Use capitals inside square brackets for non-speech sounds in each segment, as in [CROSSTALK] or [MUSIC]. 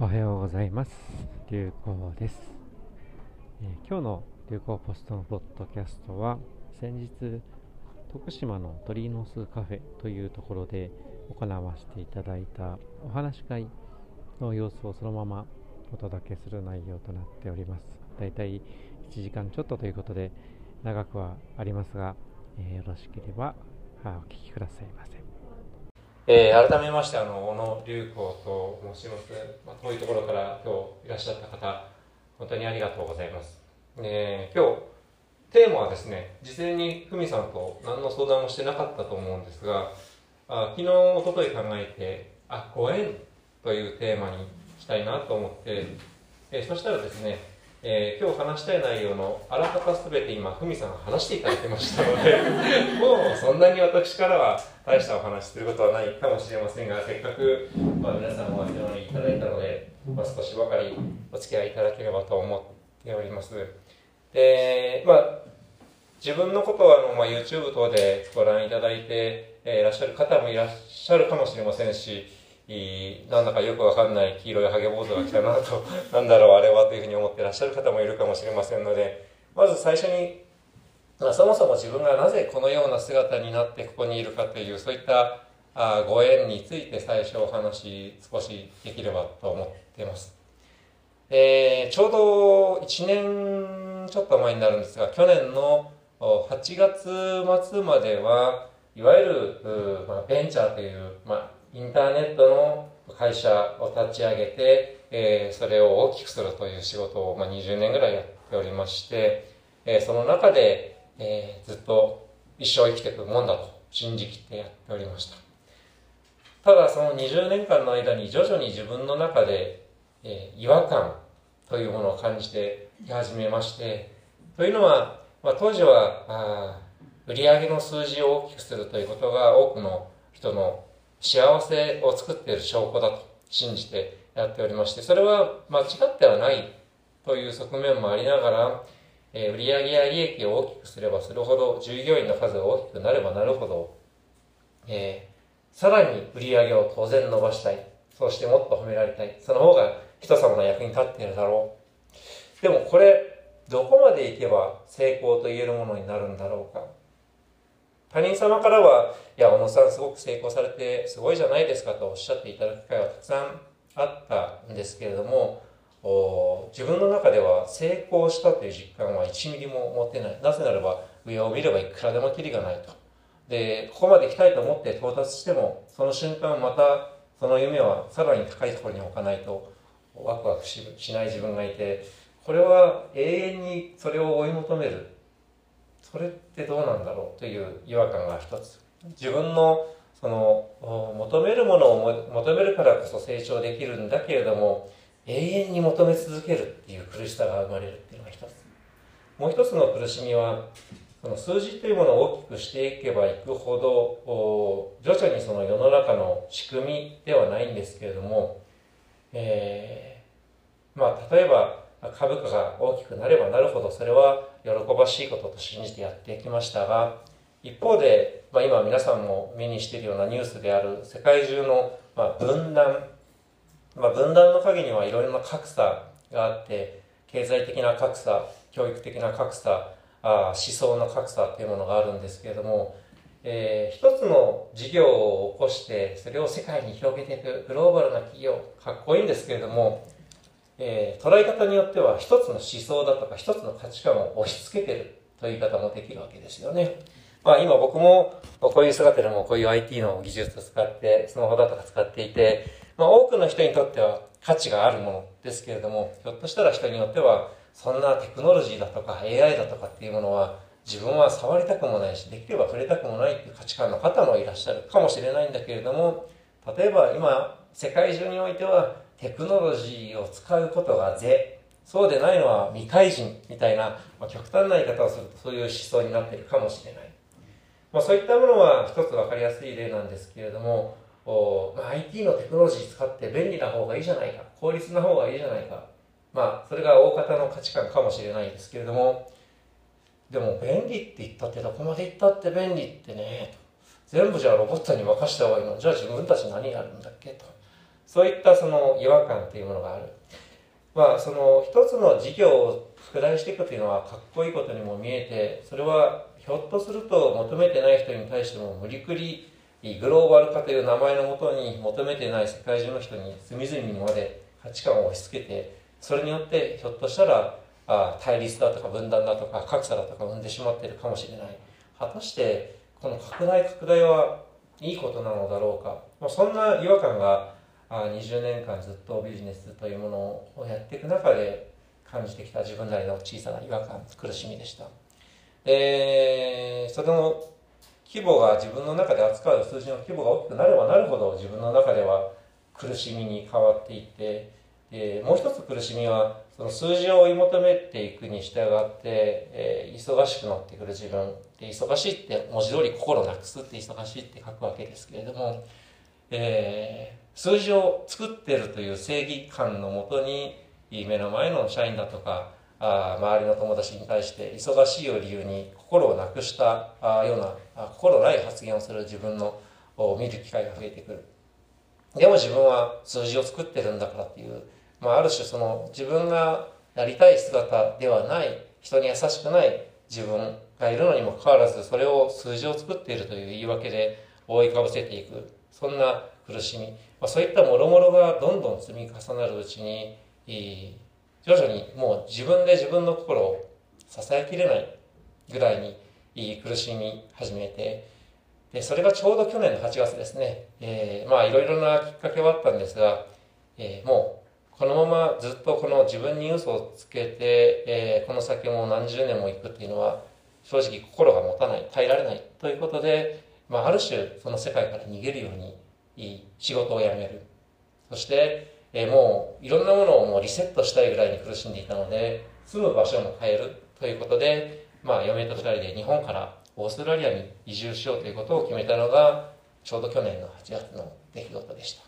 おはようございます。流行です、えー、今日の流行ポストのポッドキャストは先日徳島の鳥の巣カフェというところで行わせていただいたお話し会の様子をそのままお届けする内容となっております。だいたい1時間ちょっとということで長くはありますが、えー、よろしければお聞きくださいませ。えー、改めましてあの小野隆子と申します、まあ、遠いところから今日いらっしゃった方本当にありがとうございます、えー、今日テーマはですね事前にふみさんと何の相談もしてなかったと思うんですがあ昨日おととい考えてあご縁というテーマにしたいなと思って、えー、そしたらですねえー、今日話したい内容のあらかたすべて今、ふみさんが話していただいてましたので、[LAUGHS] もうそんなに私からは大したお話することはないかもしれませんが、せっかく、まあ、皆さんお集まりいただいたので、まあ、少しばかりお付き合いいただければと思っております。で、まあ、自分のことはあの、まあ、YouTube 等でご覧いただいて、えー、いらっしゃる方もいらっしゃるかもしれませんし、いなんだかよくわかんない黄色いハゲ坊主が来たなと、[LAUGHS] なんだろうあれはというふうに思ってらっしゃる方もいるかもしれませんので、まず最初に、まあ、そもそも自分がなぜこのような姿になってここにいるかという、そういったあご縁について最初お話少しできればと思っています。えー、ちょうど1年ちょっと前になるんですが、去年の8月末までは、いわゆる、まあ、ベンチャーという、まあ、インターネットの会社を立ち上げて、えー、それを大きくするという仕事を、まあ、20年ぐらいやっておりまして、えー、その中で、えー、ずっと一生生きていくもんだと信じきってやっておりました。ただその20年間の間に徐々に自分の中で、えー、違和感というものを感じてき始めまして、というのは、まあ、当時はあ売上の数字を大きくするということが多くの人の幸せを作っている証拠だと信じてやっておりまして、それは間違ってはないという側面もありながら、えー、売上や利益を大きくすればするほど、従業員の数が大きくなればなるほど、えー、さらに売上を当然伸ばしたい。そしてもっと褒められたい。その方が人様の役に立っているだろう。でもこれ、どこまでいけば成功と言えるものになるんだろうか。他人様からは、いや、小野さんすごく成功されてすごいじゃないですかとおっしゃっていただく機会はたくさんあったんですけれども、自分の中では成功したという実感は1ミリも持てない。なぜならば、上を見ればいくらでもキリがないと。で、ここまで行きたいと思って到達しても、その瞬間またその夢はさらに高いところに置かないと、ワクワクしない自分がいて、これは永遠にそれを追い求めるそれってどうなんだろうという違和感が一つ。自分のその求めるものを求めるからこそ成長できるんだけれども永遠に求め続けるっていう苦しさが生まれるっていうのが一つ。もう一つの苦しみはその数字というものを大きくしていけばいくほど徐々にその世の中の仕組みではないんですけれども、えー、まあ例えば株価が大きくなればなるほどそれは喜ばしいことと信じてやってきましたが一方で、まあ、今皆さんも目にしているようなニュースである世界中の、まあ、分断、まあ、分断の陰にはいろいろな格差があって経済的な格差教育的な格差あ思想の格差というものがあるんですけれども、えー、一つの事業を起こしてそれを世界に広げていくグローバルな企業かっこいいんですけれどもえー、捉え方によっては一つの思想だとか一つの価値観を押し付けてるという言い方もできるわけですよね。まあ今僕もこういう姿でもこういう IT の技術を使ってスマホだとか使っていて、まあ多くの人にとっては価値があるものですけれども、ひょっとしたら人によってはそんなテクノロジーだとか AI だとかっていうものは自分は触りたくもないし、できれば触れたくもないっていう価値観の方もいらっしゃるかもしれないんだけれども、例えば今世界中においてはテクノロジーを使うことが是。そうでないのは未開人みたいな、まあ、極端な言い方をするとそういう思想になっているかもしれない、まあ、そういったものは一つ分かりやすい例なんですけれどもお、まあ、IT のテクノロジー使って便利な方がいいじゃないか効率な方がいいじゃないか。まあそれが大方の価値観かもしれないですけれどもでも便利って言ったってどこまで言ったって便利ってね全部じゃあロボットに任せた方がいいの？じゃあ自分たち何やるんだっけ？と。そういったその違和感っていうものがある。まあ、その一つの事業を拡大していくというのはかっこいいことにも見えて、それはひょっとすると求めてない人に対しても無理くりグローバル化という名前のもとに求めてない世界中の人に隅々にまで価値観を押し付けてそれによってひょっとしたらあ対立だとか分断だとか格差だとか生んでしまっているかもしれない果たしてこの拡大拡大はいいことなのだろうか、まあ、そんな違和感があ20年間ずっとビジネスというものをやっていく中で感じてきた自分なりの小さな違和感苦しみでした。でその規模が自分の中で扱う数字の規模が大きくなればなるほど自分の中では苦しみに変わっていってでもう一つ苦しみはその数字を追い求めていくに従って、えー、忙しくなってくる自分。で忙しいって文字通り心なくすって忙しいって書くわけですけれども、えー、数字を作ってるという正義感のもとに目の前の社員だとかあ周りの友達に対して忙しいを理由に心をなくしたあような心ない発言をする自分のを見る機会が増えてくる。でも自分は数字を作ってるんだからっていう、まあ、ある種その自分がやりたい姿ではない人に優しくない自分がいるのにもかかわらずそれを数字を作っているという言い訳で覆いかぶせていく。そんな苦しみ、まあ、そういったもろもろがどんどん積み重なるうちに徐々にもう自分で自分の心を支えきれないぐらいに苦しみ始めて、でそれがちょうど去年の8月ですね、えー、まあいろいろなきっかけはあったんですが、えー、もうこのままずっとこの自分に嘘をつけて、えー、この先も何十年も行くっていうのは正直心が持たない耐えられないということで、まあ、ある種その世界から逃げるように仕事を辞めるそしてえ、もういろんなものをもうリセットしたいぐらいに苦しんでいたので、住む場所も変えるということで、まあ、嫁と二人で日本からオーストラリアに移住しようということを決めたのが、ちょうど去年の8月の出来事でした。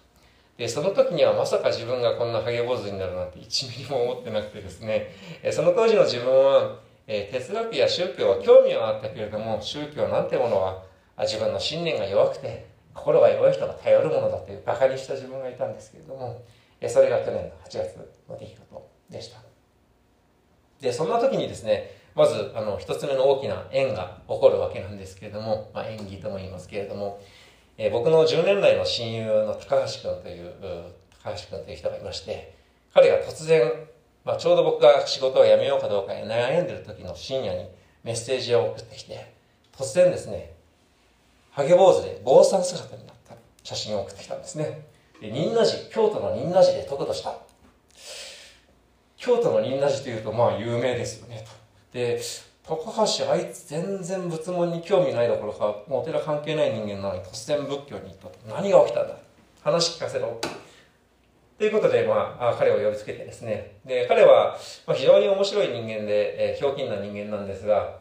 で、その時にはまさか自分がこんなハゲ坊主になるなんて1ミリも思ってなくてですね、その当時の自分は、え哲学や宗教は興味はあったけれども、宗教なんてものは自分の信念が弱くて、心が弱い人が頼るものだという馬鹿にした自分がいたんですけれども、それが去年の8月の出来事でした。で、そんな時にですね、まず、あの、一つ目の大きな縁が起こるわけなんですけれども、まあ、演技とも言いますけれども、えー、僕の10年来の親友の高橋君という、高橋君という人がいまして、彼が突然、まあ、ちょうど僕が仕事を辞めようかどうか悩んでる時の深夜にメッセージを送ってきて、突然ですね、ハゲ坊主で坊さん姿になった写真を送ってきたんですね。で仁和寺、京都の仁和寺で得度した。京都の仁和寺というと、まあ有名ですよね。で、高橋あいつ全然仏門に興味ないどころか、もうお寺関係ない人間なのに突然仏教に行ったと。何が起きたんだ話聞かせろ。ということで、まあ、彼を呼びつけてですね。で、彼は、まあ、非常に面白い人間で、え、ひょうきんな人間なんですが、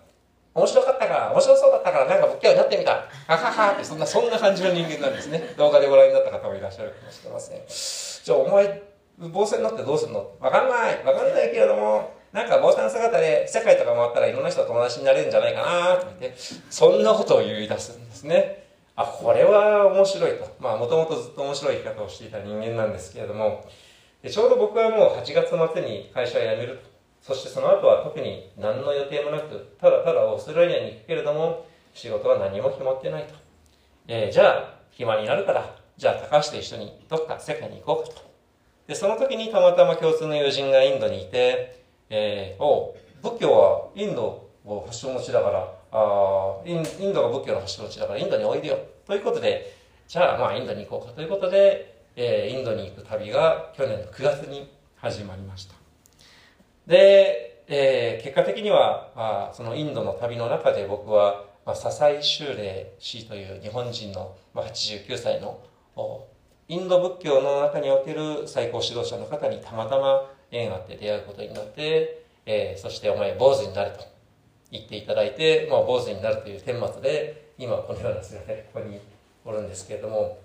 面白かったから、面白そうだったから、なんか仏教になってみた。はははって、そんな、そんな感じの人間なんですね。動画でご覧になった方もいらっしゃるかもしれません。じゃあ、お前、坊さんになってどうすんの？わかんない。わかんないけれども、なんか坊さん姿で世界とか回ったらいろんな人と友達になれるんじゃないかなと言って、そんなことを言い出すんですね。あ、これは面白いと。まあ、もともとずっと面白い生き方をしていた人間なんですけれども、ちょうど僕はもう8月末に会社を辞めるそしてその後は特に何の予定もなく、ただただオーストラリアに行くけれども、仕事は何も決まってないと。えー、じゃあ、暇になるから、じゃあ高橋と一緒にどっか世界に行こうかと。で、その時にたまたま共通の友人がインドにいて、えー、お仏教はインドを発祥の地だから、あインインドが仏教の発祥の地だからインドにおいでよ。ということで、じゃあまあインドに行こうかということで、えー、インドに行く旅が去年の9月に始まりました。で、えー、結果的には、あそのインドの旅の中で僕は、まあ、笹井修霊氏という日本人の、まあ、89歳のインド仏教の中における最高指導者の方にたまたま縁があって出会うことになって、えー、そしてお前坊主になると言っていただいて、まあ、坊主になるという顛末で今このような姿でここにおるんですけれども。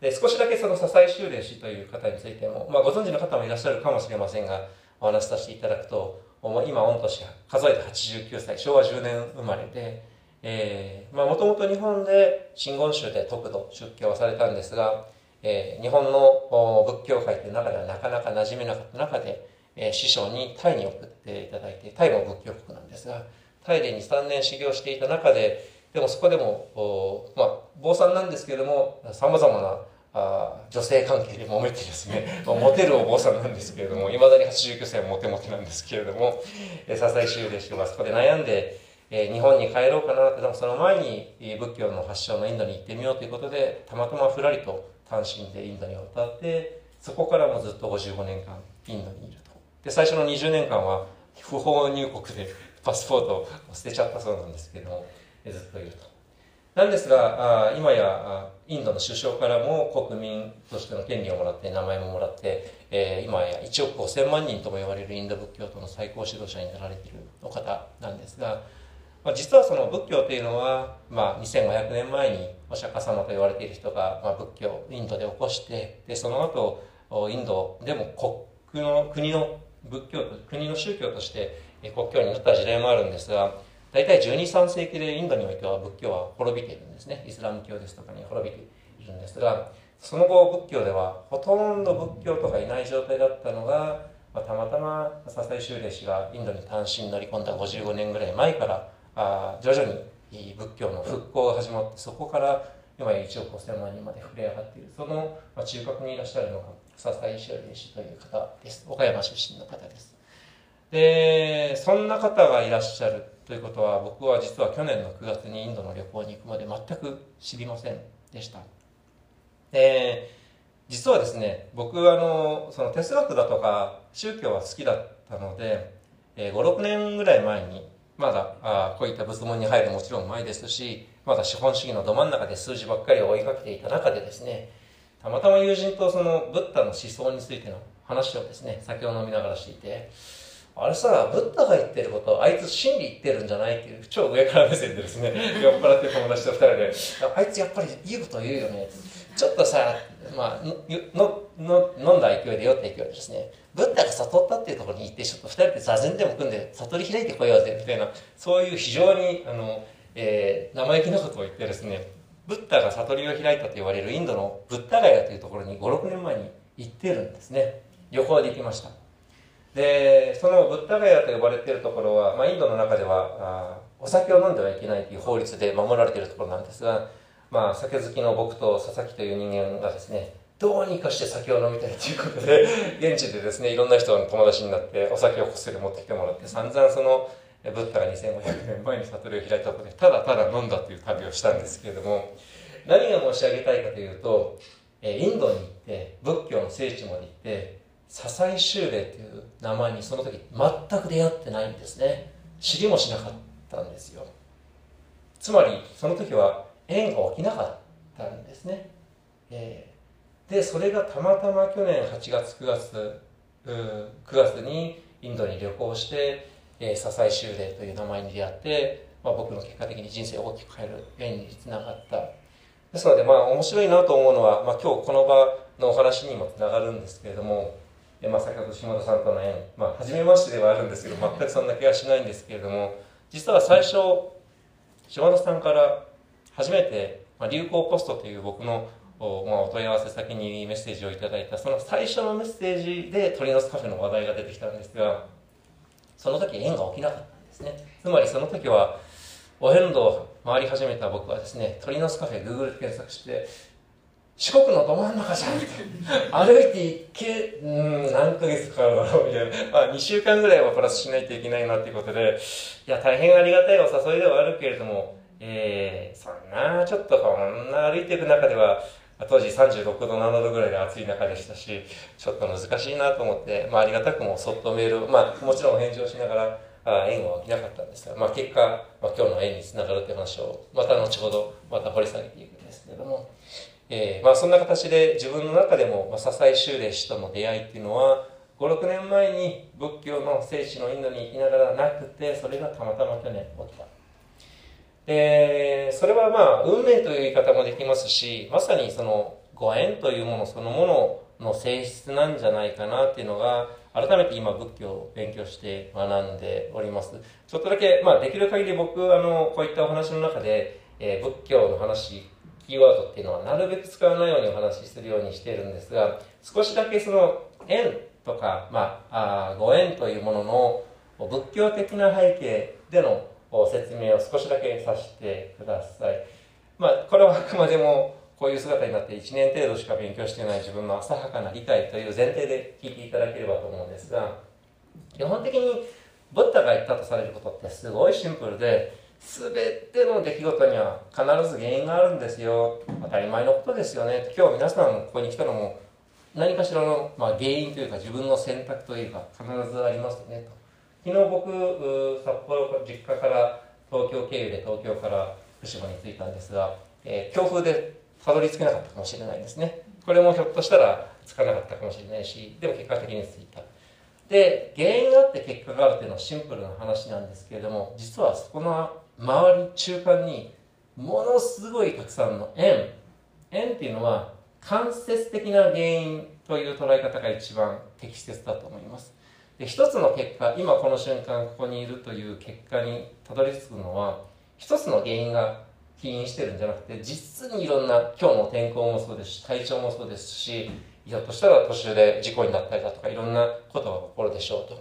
で少しだけその笹井修霊氏という方についても、まあ、ご存知の方もいらっしゃるかもしれませんがお話しさせていただくと、今、御年数えて89歳、昭和10年生まれで、えー、まあ、もともと日本で真言宗で得度、出家をされたんですが、えー、日本の仏教界という中ではなかなか馴染めなかった中で、えー、師匠にタイに送っていただいて、タイも仏教国なんですが、タイで2、3年修行していた中で、でもそこでも、まあ、坊さんなんですけれども、様々なあ女性関係で揉めてですね、[LAUGHS] モテるお坊さんなんですけれども、いまだに89歳モテモテなんですけれども、えー、笹井修でしてはそこで悩んで、えー、日本に帰ろうかなって、でもその前に仏教の発祥のインドに行ってみようということで、たまたまふらりと単身でインドに渡って、そこからもずっと55年間インドにいると。で、最初の20年間は不法入国でパスポートを捨てちゃったそうなんですけれども、ずっといると。なんですが、あ今やインドの首相からも国民としての権利をもらって、名前ももらって、え、今や1億5000万人とも言われるインド仏教徒の最高指導者になられているお方なんですが、ま、実はその仏教というのは、まあ、2500年前にお釈迦様と言われている人が、ま、仏教をインドで起こしてでその後インドでも国の国の仏教国の宗教として国教になった時代もあるんですが大体12、3世紀でインドにおいては仏教は滅びているんですね。イスラム教ですとかに滅びているんですがその後仏教ではほとんど仏教とかいない状態だったのが、まあ、たまたま笹井修礼氏がインドに単身乗り込んだ55年ぐらい前からあ徐々に仏教の復興が始まってそこから今や1億5000万人まで触れ上がっている。その、まあ、中核にいらっしゃるのが笹井修礼氏という方です。岡山出身の方です。でそんな方がいらっしゃる。ということは僕は実は去年の9月にインドの旅行に行くまで全く知りませんでした。で実はですね僕はあのその哲学だとか宗教は好きだったので、え、56年ぐらい前にまだあこういった仏門に入るもちろん前ですし、まだ資本主義のど真ん中で数字ばっかりを追いかけていた中でですね、たまたま友人とそのブッダの思想についての話をですね、酒を飲みながらしていて、あれさ、ブッダが言ってること、あいつ真理言ってるんじゃないっていう、超上から目線でですね、[LAUGHS] 酔っ払って友達と二人で、あいつやっぱりいいこと言うよね。ちょっとさ、まあ、のの飲んだ勢いで酔った勢いでですね、ブッダが悟ったっていうところに行って、ちょっと二人で座禅でも組んで、悟り開いてこようぜ、みたいな、そういう非常に、あの、えー、生意気なことを言ってですね、ブッダが悟りを開いたと言われるインドのブッダガヤというところに5、6年前に行ってるんですね。旅行で行きました。で、そのブッダガヤと呼ばれているところは、まあ、インドの中では、あお酒を飲んではいけないという法律で守られているところなんですが、まあ、酒好きの僕と佐々木という人間がですね、どうにかして酒を飲みたいということで、現地でですね、いろんな人の友達になって、お酒をこっそり持ってきてもらって、散々その、ブッダが2500年前に悟りを開いたことで、ただただ飲んだという旅をしたんですけれども、何が申し上げたいかというと、インドに行って、仏教の聖地まで行って、笹井修礼という名前にその時全く出会ってないんですね。知りもしなかったんですよ。つまり、その時は縁が起きなかったんですね。えー、で、それがたまたま去年8月、9月、9月にインドに旅行して、えー、笹井修礼という名前に出会って、まあ、僕の結果的に人生を大きく変える縁につながった。ですので、まあ、面白いなと思うのは、まあ、今日この場のお話にもつながるんですけれども、えまあ、先ほど島田さんとの縁、まあ、初めましてではあるんですけど、全くそんな気がしないんですけれども、実は最初、島田さんから初めて、まあ、流行ポストという僕のお,、まあ、お問い合わせ先にメッセージをいただいた、その最初のメッセージで鳥の巣カフェの話題が出てきたんですが、その時縁が起きなかったんですね。つまりその時は、お遍路を回り始めた僕はですね、鳥の巣カフェ Google で検索して、四国のど真ん中じゃん歩いて行け、うん、何ヶ月かかるだろうみたいな。まあ、2週間ぐらいはプラスしないといけないなっていうことで、いや、大変ありがたいお誘いではあるけれども、えー、そんな、ちょっとこんな歩いていく中では、当時36度、7度ぐらいで暑い中でしたし、ちょっと難しいなと思って、まあ、ありがたくもそっとメールを、まあ、もちろん返事をしながら、あ縁は起きなかったんですが、まあ、結果、まあ、今日の縁につながるという話を、また後ほど、また掘り下げていくんですけれども、えー、まあ、そんな形で自分の中でも、まあ、笹井修礼氏との出会いっていうのは、5、6年前に仏教の聖地のインドに行きながらなくて、それがたまたま去年起きた。で、それはまあ、運命という言い方もできますし、まさにそのご縁というものそのものの性質なんじゃないかなっていうのが、改めて今仏教を勉強して学んでおります。ちょっとだけ、まあできる限り僕、あの、こういったお話の中で、えー、仏教の話キーワードっていうのはなるべく使わないようにお話しするようにしてるんですが、少しだけその縁とか、まあ、あご縁というものの仏教的な背景での説明を少しだけさせてください。まあ、これはあくまでもこういう姿になって1年程度しか勉強していない自分の浅はかな理解という前提で聞いていただければと思うんですが、基本的にブッダが言ったとされることってすごいシンプルで、全ての出来事には必ず原因があるんですよ。当たり前のことですよね。今日皆さんここに来たのも何かしらの、まあ、原因というか自分の選択というか必ずありますよねと。昨日僕、札幌実家から東京経由で東京から福島に着いたんですが、えー、強風でたどり着けなかったかもしれないですね。これもひょっとしたらつかなかったかもしれないし、でも結果的に着いた。で、原因があって結果があるっていうのはシンプルな話なんですけれども、実はそこの周り、中間に、ものすごいたくさんの縁。縁っていうのは、間接的な原因という捉え方が一番適切だと思います。で、一つの結果、今この瞬間ここにいるという結果にたどり着くのは、一つの原因が起因してるんじゃなくて、実にいろんな、今日の天候もそうですし、体調もそうですし、ひょっとしたら途中で事故になったりだとかいろんなことが起こるでしょうと。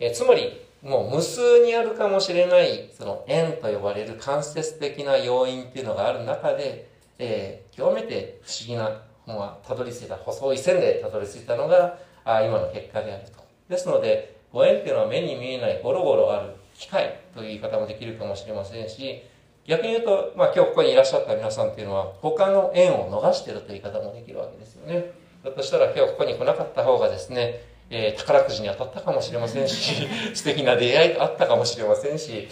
えつまり、もう無数にあるかもしれない、その縁と呼ばれる間接的な要因っていうのがある中で、えー、極めて不思議な、まあ、たどり着いた、細い線でたどり着いたのが、あ今の結果であると。ですので、ご縁っていうのは目に見えないゴロゴロある機械という言い方もできるかもしれませんし、逆に言うと、まあ今日ここにいらっしゃった皆さんっていうのは、他の縁を逃してるという言い方もできるわけですよね。ひょっとしたら今日ここに来なかった方がですね、えー、宝くじに当たったかもしれませんし、[LAUGHS] 素敵な出会いがあったかもしれませんし、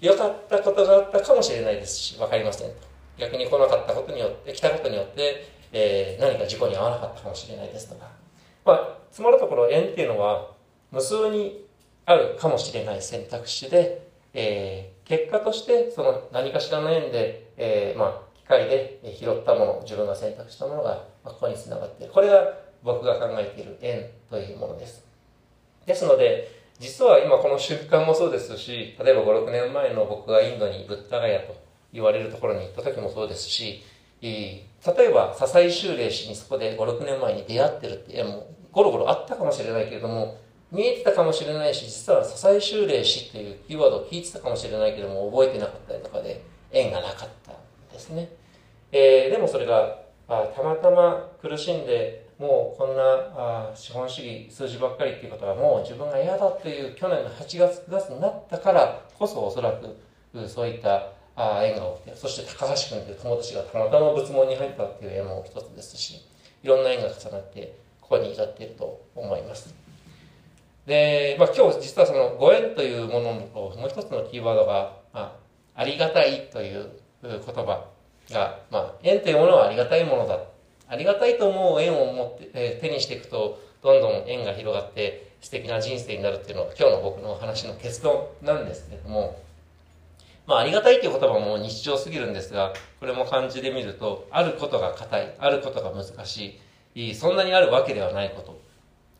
良かったことがあったかもしれないですし、わかりません。逆に来なかったことによって、来たことによって、えー、何か事故に遭わなかったかもしれないですとか。まあ、つまるところ縁っていうのは、無数にあるかもしれない選択肢で、えー、結果としてその何かしらの縁で、え、まあ、機械で拾ったもの、自分が選択したものが、ここにつながっている。これが僕が考えている縁というものです。ですので、実は今この瞬間もそうですし、例えば5、6年前の僕がインドにブッダガヤと言われるところに行った時もそうですし、例えば笹井修霊氏にそこで5、6年前に出会ってるって縁もうゴロゴロあったかもしれないけれども、見えてたかもしれないし、実は笹井修霊氏っていうキーワードを聞いてたかもしれないけれども、覚えてなかったりとかで縁がなかったんですね。えー、でもそれがあたまたま苦しんでもうこんなあ資本主義数字ばっかりっていうことはもう自分が嫌だという去年の8月9月になったからこそおそらくそういったあ縁が起きてそして高橋君という友達がたまたま仏門に入ったっていう縁も一つですしいろんな縁が重なってここに至っていると思いますで、まあ、今日実はそのご縁というもののもう一つのキーワードが、まあ、ありがたいという言葉が、まあ、縁というものはありがたいものだ。ありがたいと思う縁を持って、えー、手にしていくと、どんどん縁が広がって素敵な人生になるっていうのが今日の僕のお話の結論なんですけれども、まあ、ありがたいという言葉も日常すぎるんですが、これも漢字で見ると、あることが硬い、あることが難しい、そんなにあるわけではないことっ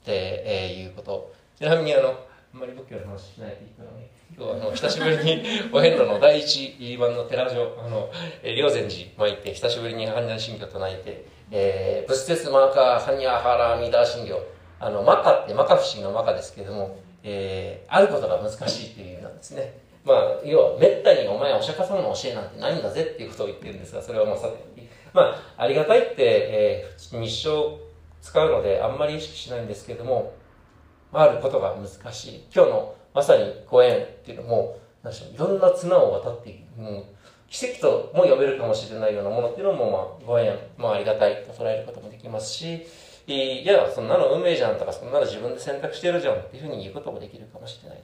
て、いうこと。ちなみにあの、あんまり仏教の話しないといいからね。今日あの久しぶりにお遍路の第一番の寺城あの霊山寺参って久しぶりに般若心経唱えて、えー、仏説マーカーハニャハラミダー心経あのマカってマカ不思議のマカですけれども、えー、あることが難しいっていう意味なんですねまあ要はめったにお前お釈迦様の教えなんてないんだぜっていうことを言ってるんですがそれはまあさてまあありがたいって、えー、日常使うのであんまり意識しないんですけれどもあることが難しい今日のまさにご縁っていうのも、何でしょう、いろんな綱を渡っていく。うん、奇跡とも呼べるかもしれないようなものっていうのも、まあ、ご縁、まあ、ありがたいと捉えることもできますし、いや、そんなの運命じゃんとか、そんなの自分で選択してるじゃんっていうふうに言うこともできるかもしれない。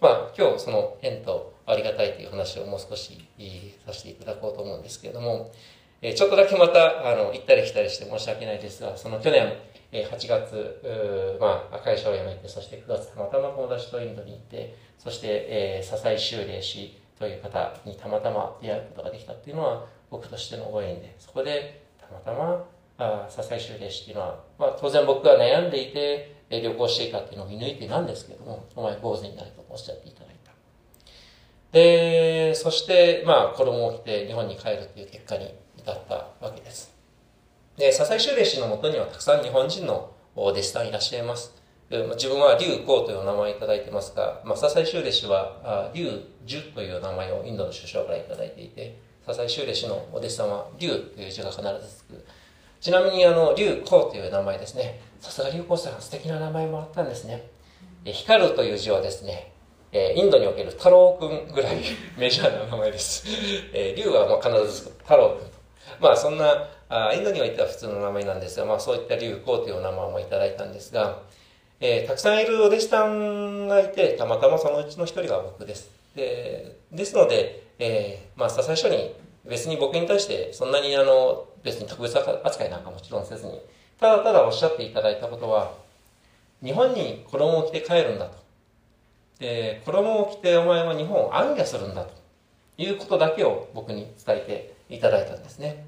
まあ、今日その縁とありがたいという話をもう少しさせていただこうと思うんですけれども、えちょっとだけまた、あの、行ったり来たりして申し訳ないですが、その去年、え8月、まあ、会社を辞めて、そして9月たまたま友達とインドに行って、そして、えー、笹井修霊氏という方にたまたま出会うことができたっていうのは、僕としてのご縁で、そこでたまたま、あ笹井修霊氏っていうのは、まあ、当然僕が悩んでいて、旅行していいかっていうのを見抜いてなんですけども、お前坊主になるとおっしゃっていただいた。で、そして、まあ、子供を来て日本に帰るっていう結果に至ったわけです。で、笹井修礼氏のもとにはたくさん日本人のお弟子さんいらっしゃいます。自分は劉光という名前をいただいてますが、まあ、笹井修礼氏は劉樹という名前をインドの首相からいただいていて、笹井修礼氏のお弟子さんは劉という字が必ずつく。ちなみにあの、劉光という名前ですね。さすが劉光さん、素敵な名前もあったんですね。光るという字はですね、えインドにおける太郎くんぐらい [LAUGHS] メジャーな名前です。えー、竜はまあ必ず太郎くん。まあそんなあ、インドにおいては普通の名前なんですが、まあそういった竜光という名前もいただいたんですが、えー、たくさんいるお弟子さんがいて、たまたまそのうちの一人が僕です。でですので、えー、まあ最初に別に僕に対してそんなにあの、別に特別扱いなんかもちろんせずに、ただただおっしゃっていただいたことは、日本に衣を着て帰るんだと。で、衣を着てお前は日本を暗夜するんだということだけを僕に伝えていただいたんですね。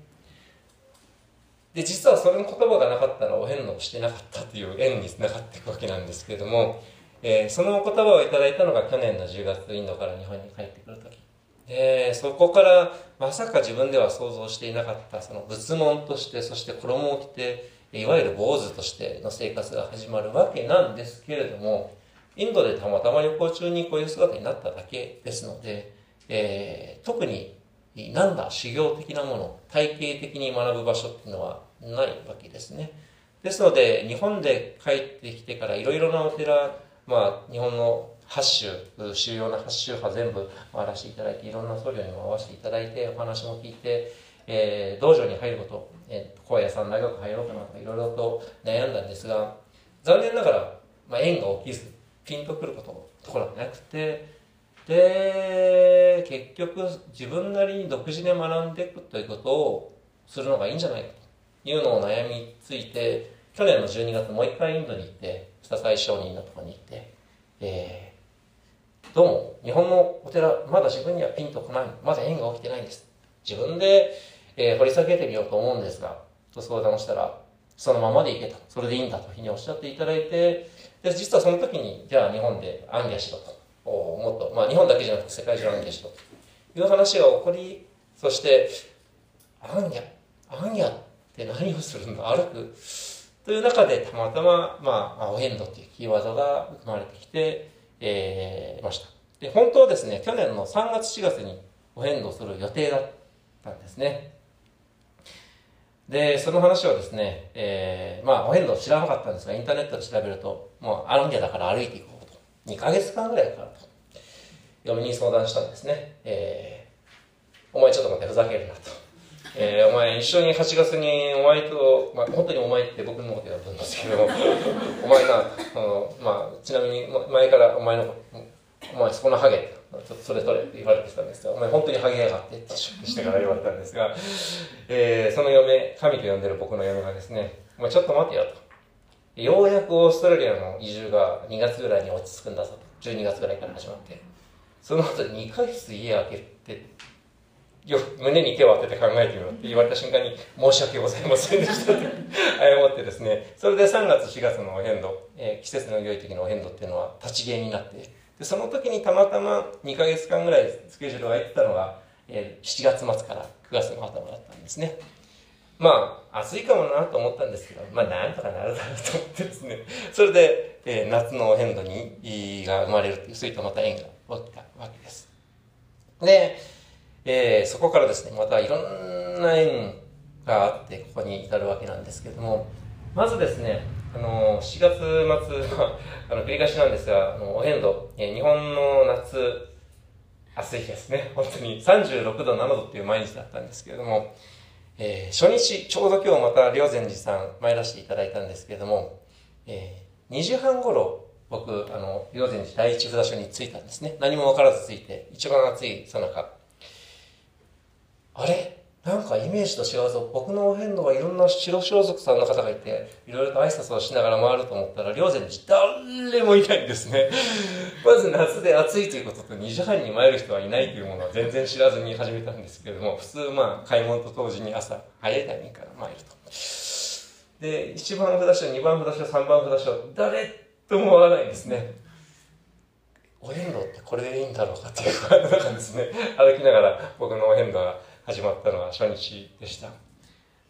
で、実はその言葉がなかったらお遍路してなかったという縁につながっていくわけなんですけれども、えー、その言葉をいただいたのが去年の10月インドから日本に帰ってくるとき。で、そこからまさか自分では想像していなかったその仏門として、そして衣を着て、いわゆる坊主としての生活が始まるわけなんですけれども、インドでたまたま旅行中にこういう姿になっただけですので、えー、特になんだ修行的なもの、体系的に学ぶ場所っていうのはないわけですね。ですので、日本で帰ってきてからいろいろなお寺、まあ、日本の8州、主要な8宗派全部回らせていただいて、いろんな僧侶にも会わせていただいて、お話も聞いて、えー、道場に入ること、えー、高野山大学入ろうかなとかいろいろと悩んだんですが、残念ながら、まあ、縁が起きず、ピンとくることところがなくてで結局自分なりに独自で学んでいくということをするのがいいんじゃないかというのを悩みついて去年の12月もう一回インドに行って笹井上人のところに行って、えー、どうも日本のお寺まだ自分にはピンとこない。まだ縁が起きてないんです。自分で、えー、掘り下げてみようと思うんですがと相談をしたらそのままでいけと。それでいいんだというふうにおっしゃっていただいてで、実はその時に、じゃあ日本で暗夜しろと。もっと、まあ日本だけじゃなくて世界中暗夜しという話が起こり、そして、暗夜、暗夜って何をするんだ歩く。という中でたまたま、まあ、お遍路というキーワードが生まれてきて、えー、ました。で、本当はですね、去年の3月4月にお遍路する予定だったんですね。で、その話をですね、えー、まあ、お遍路知らなかったんですが、インターネットで調べると、もう、アンギャだから歩いていこ。2ヶ月間ぐらいかかると。嫁に相談したんですね。えー、お前ちょっと待って、ふざけるなと。えー、お前一緒に8月にお前と、まあ、本当にお前って僕のこと呼ぶんですけど、[LAUGHS] お前な、あの、まあ、ちなみに前からお前の、お前そこのハゲ、ちょっとそれ取れって言われてたんですが、お前本当にハゲやがってってしてから言われたんですが、えー、その嫁、神と呼んでる僕の嫁がですね、お前ちょっと待ってよと。ようやくオーストラリアの移住が2月ぐらいに落ち着くんだぞと。12月ぐらいから始まって。その後2ヶ月家開けて、よ胸に手を当てて考えてみろって言われた瞬間に申し訳ございませんでしたって [LAUGHS] 謝ってですね、それで3月4月のお遍路、えー、季節の良い時のお遍路っていうのは立ち消えになって、でその時にたまたま2ヶ月間ぐらいスケジュールが空いてたのが、えー、7月末から9月の頭だったんですね。まあ、暑いかもなと思ったんですけど、まあ、なんとかなるだろうと思ってですね、[LAUGHS] それで、えー、夏の変動に、が生まれるという、そういったまた縁が起きたわけです。で、えー、そこからですね、またいろんな縁があって、ここに至るわけなんですけれども、まずですね、あの、4月末、まあ、あの、繰り返しなんですが、あの、お遍路、えー、日本の夏、暑い日ですね。本当に36度、7度っていう毎日だったんですけれども、えー、初日、ちょうど今日また、両禅寺さん参らせていただいたんですけれども、えー、2時半頃、僕、あの、両禅寺第一札所に着いたんですね。何もわからず着いて、一番暑いさなか、あれ？なんかイメージと違うぞ。僕のお遍路はいろんな白装束さんの方がいて、いろいろと挨拶をしながら回ると思ったら、両禅寺誰もいないんですね。[LAUGHS] まず夏で暑いということと2時半に参る人はいないというものは全然知らずに始めたんですけれども、普通まあ買い物と同時に朝早いタイミングから参ると。で、1番札所、2番札所、3番札所、誰とも会わないんですね。お遍路ってこれでいいんだろうかっていう不安の中ですね、歩きながら僕のお遍路が始まったのは初日でした。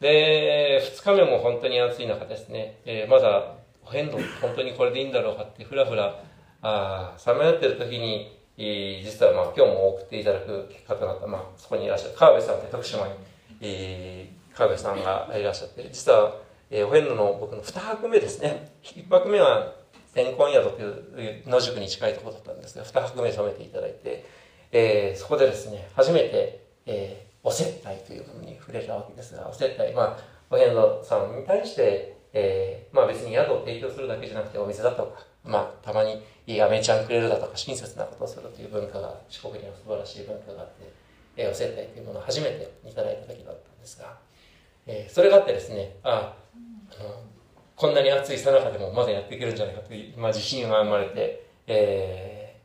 で、2日目も本当に暑い中ですね、えー、まだお遍路、本当にこれでいいんだろうかって、ふらふら、さまよってる時に、えー、実はまあ今日も送っていただく結果となった、まあ、そこにいらっしゃる川辺さんって徳島に、えー、川辺さんがいらっしゃって、実は、えー、お遍路の僕の2泊目ですね。1泊目は天婚宿という野宿に近いところだったんですが、2泊目染めていただいて、えー、そこでですね、初めて、えー、お接待というものに触れたわけですが、お接待、まあ、お遍路さんに対して、えー、まあ別に宿を提供するだけじゃなくてお水だとか、まあたまにいい飴ちゃんくれるだとか親切なことをするという文化が四国には素晴らしい文化があって、えー、お接待というものを初めていただいた時だったんですが、えー、それがあってですね、ああのこんなに暑いさなかでもまだやっていけるんじゃないかという、まあ、自信が生まれて、え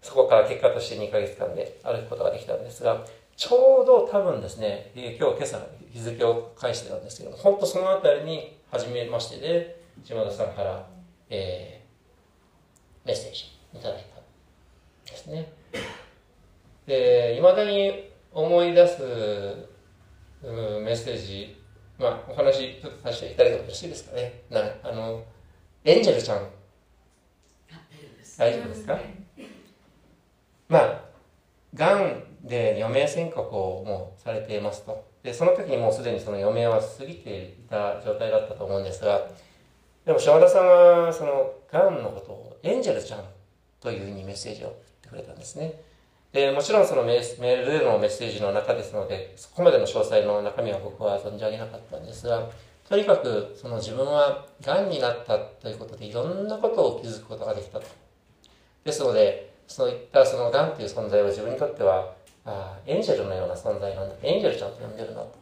ー、そこから結果として2ヶ月間で歩くことができたんですが、ちょうど多分ですね、今日今朝日付を返してたんですけども、本当そのあたりに初めましてで、島田さんから、えー、メッセージいただいたですね。で、いまだに思い出すメッセージまあ、お話ちょっとさせていただいてもよろしいですかね。なあの、エンジェルちゃん。大丈夫ですか？まあ、がんで余命宣告をもうされていますと。で、その時にもうすでにその余命は過ぎていた状態だったと思うんですが、でも島田さんは、その、がんのことをエンジェルちゃんというふうにメッセージを言ってくれたんですね。で、もちろんそのメールでのメッセージの中ですので、そこまでの詳細の中身は僕は存じ上げなかったんですが、とにかくその自分は癌になったということでいろんなことを気づくことができたと。ですので、そういったその癌という存在は自分にとっては、あエンジェルのような存在なんだ。エンジェルちゃんと呼んでるなと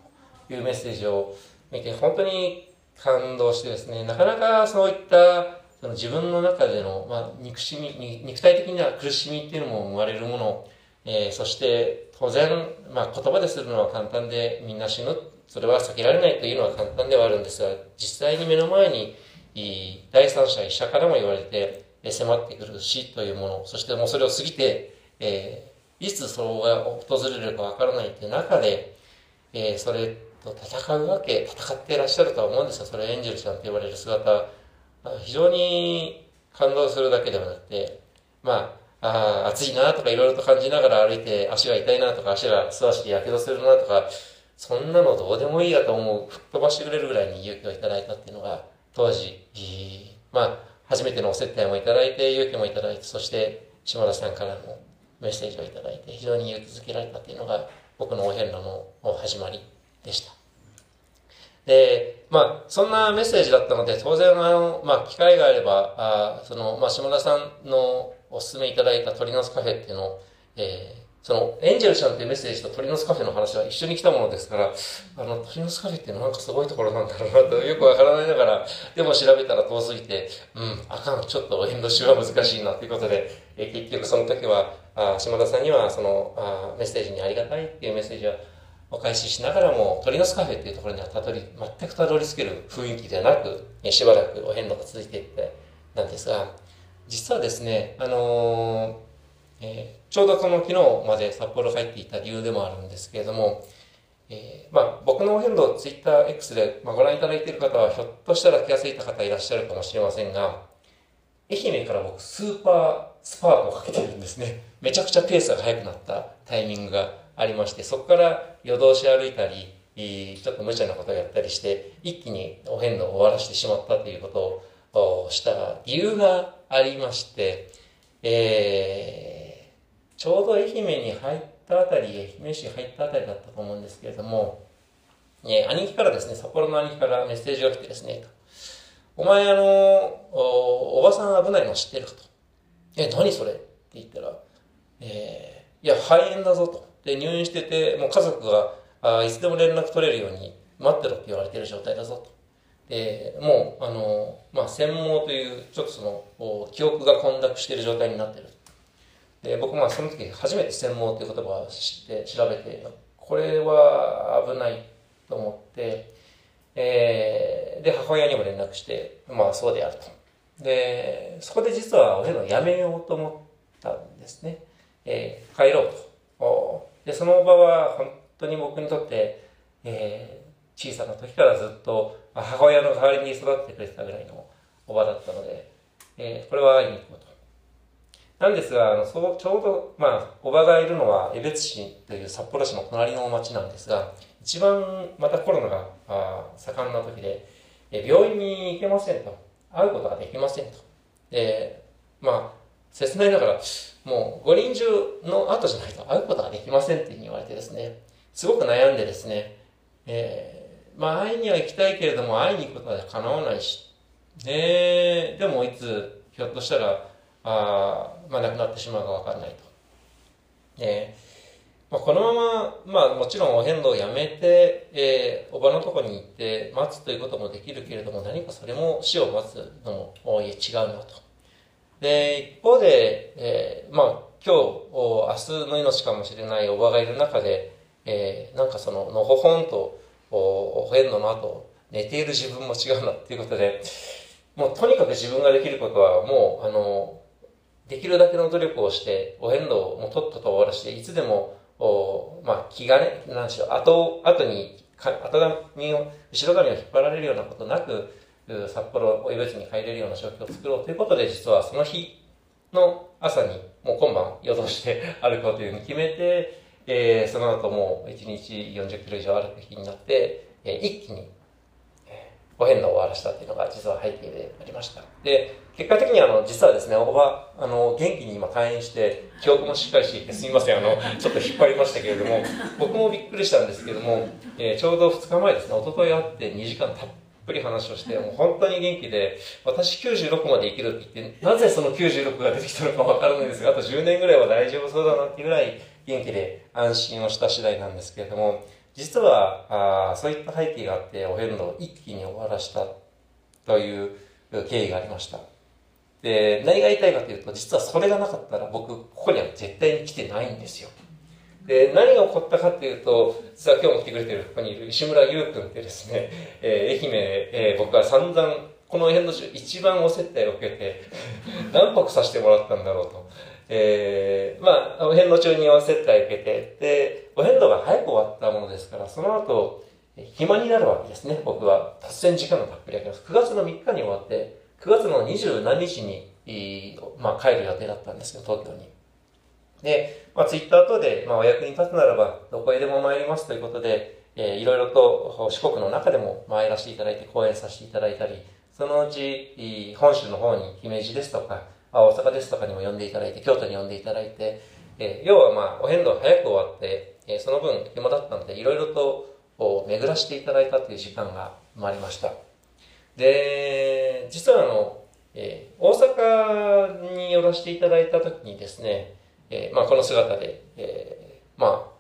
いうメッセージを見て、本当に感動してですね、なかなかそういったその自分の中での、まあ、憎しみ、肉体的な苦しみっていうのも生まれるものえー、そして当然、まあ、言葉でするのは簡単でみんな死ぬそれは避けられないというのは簡単ではあるんですが実際に目の前に第三者医者からも言われて迫ってくる死というものそしてもうそれを過ぎて、えー、いつそれが訪れるかわからないという中で、えー、それと戦うわけ戦っていらっしゃるとは思うんですがそれエンジェルちゃんと呼ばれる姿。非常に感動するだけではなくてまあああ、暑いなとかいろいろと感じながら歩いて足が痛いなとか足が素足で火傷するなとか、そんなのどうでもいいやと思う、吹っ飛ばしてくれるぐらいに勇気をいただいたっていうのが、当時、まあ、初めてのお接待もいただいて、勇気もいただいて、そして島田さんからのメッセージをいただいて、非常に勇気づけられたっていうのが、僕のお遍路の始まりでした。で、まあ、そんなメッセージだったので、当然、あの、まあ、機会があれば、あその、まあ、島田さんのお勧めいただいた鳥の巣カフェっていうのを、えー、その、エンジェルちゃんっていうメッセージと鳥の巣カフェの話は一緒に来たものですから、あの、鳥の巣カフェっていうのはなんかすごいところなんだろうなとよくわからないながら、でも調べたら遠すぎて、うん、あかん、ちょっと遠慮しは難しいなということで、えー、結局その時は、あ島田さんにはそのあメッセージにありがたいっていうメッセージはお返ししながらも、鳥の巣カフェっていうところにはたどり、全くたどり着ける雰囲気ではなく、しばらくお遍路が続いていってなんですが、実はですね、あのー、えー、ちょうどその昨日まで札幌帰っていた理由でもあるんですけれども、えー、まあ、僕のお遍路、ツイッター X で、まあ、ご覧いただいている方は、ひょっとしたら気が付いた方いらっしゃるかもしれませんが、愛媛から僕、スーパースパートをかけてるんですね。めちゃくちゃペースが速くなったタイミングがありまして、そこから夜通し歩いたり、ちょっと無茶なことをやったりして、一気にお遍路を終わらせてしまったということをした理由がありまして、えー、ちょうど愛媛に入ったあたり、愛媛市に入ったあたりだったと思うんですけれども、えー、兄貴からですね、札幌の兄貴からメッセージが来てですね、お前あのお、おばさん危ないの知ってるかと。え、何それ？って言ったら、えー、いや、肺炎だぞと。で、入院してて、もう家族が、あいつでも連絡取れるように待ってろって言われてる状態だぞと。で、もう、あの、まあ、専門という、ちょっとその、記憶が混濁している状態になってる。で、僕まあその時初めて専門という言葉を知って調べて、これは危ないと思って、えー、で、母親にも連絡して、まあそうであると。で、そこで実は親の辞めようと思ったんですね。えー、帰ろうと。で、その場は本当に僕にとって、えー、小さな時からずっと母親の代わりに育ってくれてたぐらいのおばだったので、えー、これは会いに行こうと。なんですが、あのそうちょうど、まあ、おばがいるのは江別市という札幌市の隣の町なんですが、一番またコロナがあ盛んな時で、え病院に行けませんと。会うことができませんと。で、まあ、説明だから、もう五輪中の後じゃないと会うことができませんって言われてですね、すごく悩んでですね、えー、まあ会いには行きたいけれども会いに行くことは叶わないし、ねでもいつひょっとしたら、あまあ亡くなってしまうかわかんないと。ねまあ、このまま、まあもちろんお遍路をやめて、えー、おばのとこに行って待つということもできるけれども、何かそれも死を待つのもおい違うなと。で、一方で、えー、まあ、今日、明日の命かもしれないおばがいる中で、えー、なんかその、のほほんと、おお遍路の後、寝ている自分も違うなっていうことで、もうとにかく自分ができることは、もう、あの、できるだけの努力をして、お遍路をもうとっとと終わらして、いつでも、おまあ、気がね、なんでしょう、後、後に、後髪を、後ろ髪を引っ張られるようなことなく、札幌、お湯別に帰れるような状況を作ろうということで、実はその日の朝に、もう今晩夜通して歩こうというふうに決めて、えー、その後もう1日40キロ以上歩く日になって、えー、一気に、えー、お遍路を終わらしたっていうのが実は背景でありました。で、結果的にあの、実はですね、おば、あの、元気に今退院して、記憶もしっかりしていて、すみません、あの、ちょっと引っ張りましたけれども、僕もびっくりしたんですけども、えー、ちょうど2日前ですね、一昨日会って2時間たっぷり話をして、もう本当に元気で、私96まで生きるって言って、なぜその96が出てきたのかわからないんですが、あと10年ぐらいは大丈夫そうだなっていうぐらい元気で安心をした次第なんですけれども、実は、あそういった背景があって、お遍路を一気に終わらしたという経緯がありました。で、何が言いたいかというと、実はそれがなかったら僕、ここには絶対に来てないんですよ。で、何が起こったかっていうと、実は今日も来てくれてるここにいる石村優君ってですね、[LAUGHS] えー、愛媛、えー、僕は散々、この辺の中一番お接待を受けて、[LAUGHS] 何泊させてもらったんだろうと。えー、まあ、お遍路中にお接待を受けて、で、お遍路が早く終わったものですから、その後、暇になるわけですね、僕は。達成時間のたっぷりあります。9月の3日に終わって、9月の20何日に、まあ、帰る予定だったんですよ、東京に。で、まあ、ツイッター等で、まあ、お役に立つならば、どこへでも参りますということで、えー、いろいろと四国の中でも参らせていただいて、講演させていただいたり、そのうち、本州の方に姫路ですとか、あ大阪ですとかにも呼んでいただいて、京都に呼んでいただいて、えー、要はまあ、お遍路早く終わって、えー、その分暇だったので、いろいろと巡らせていただいたという時間が生まれました。で、実はあの、えー、大阪に寄らせていただいた時にですね、えー、まあ、この姿で、えー、まあ、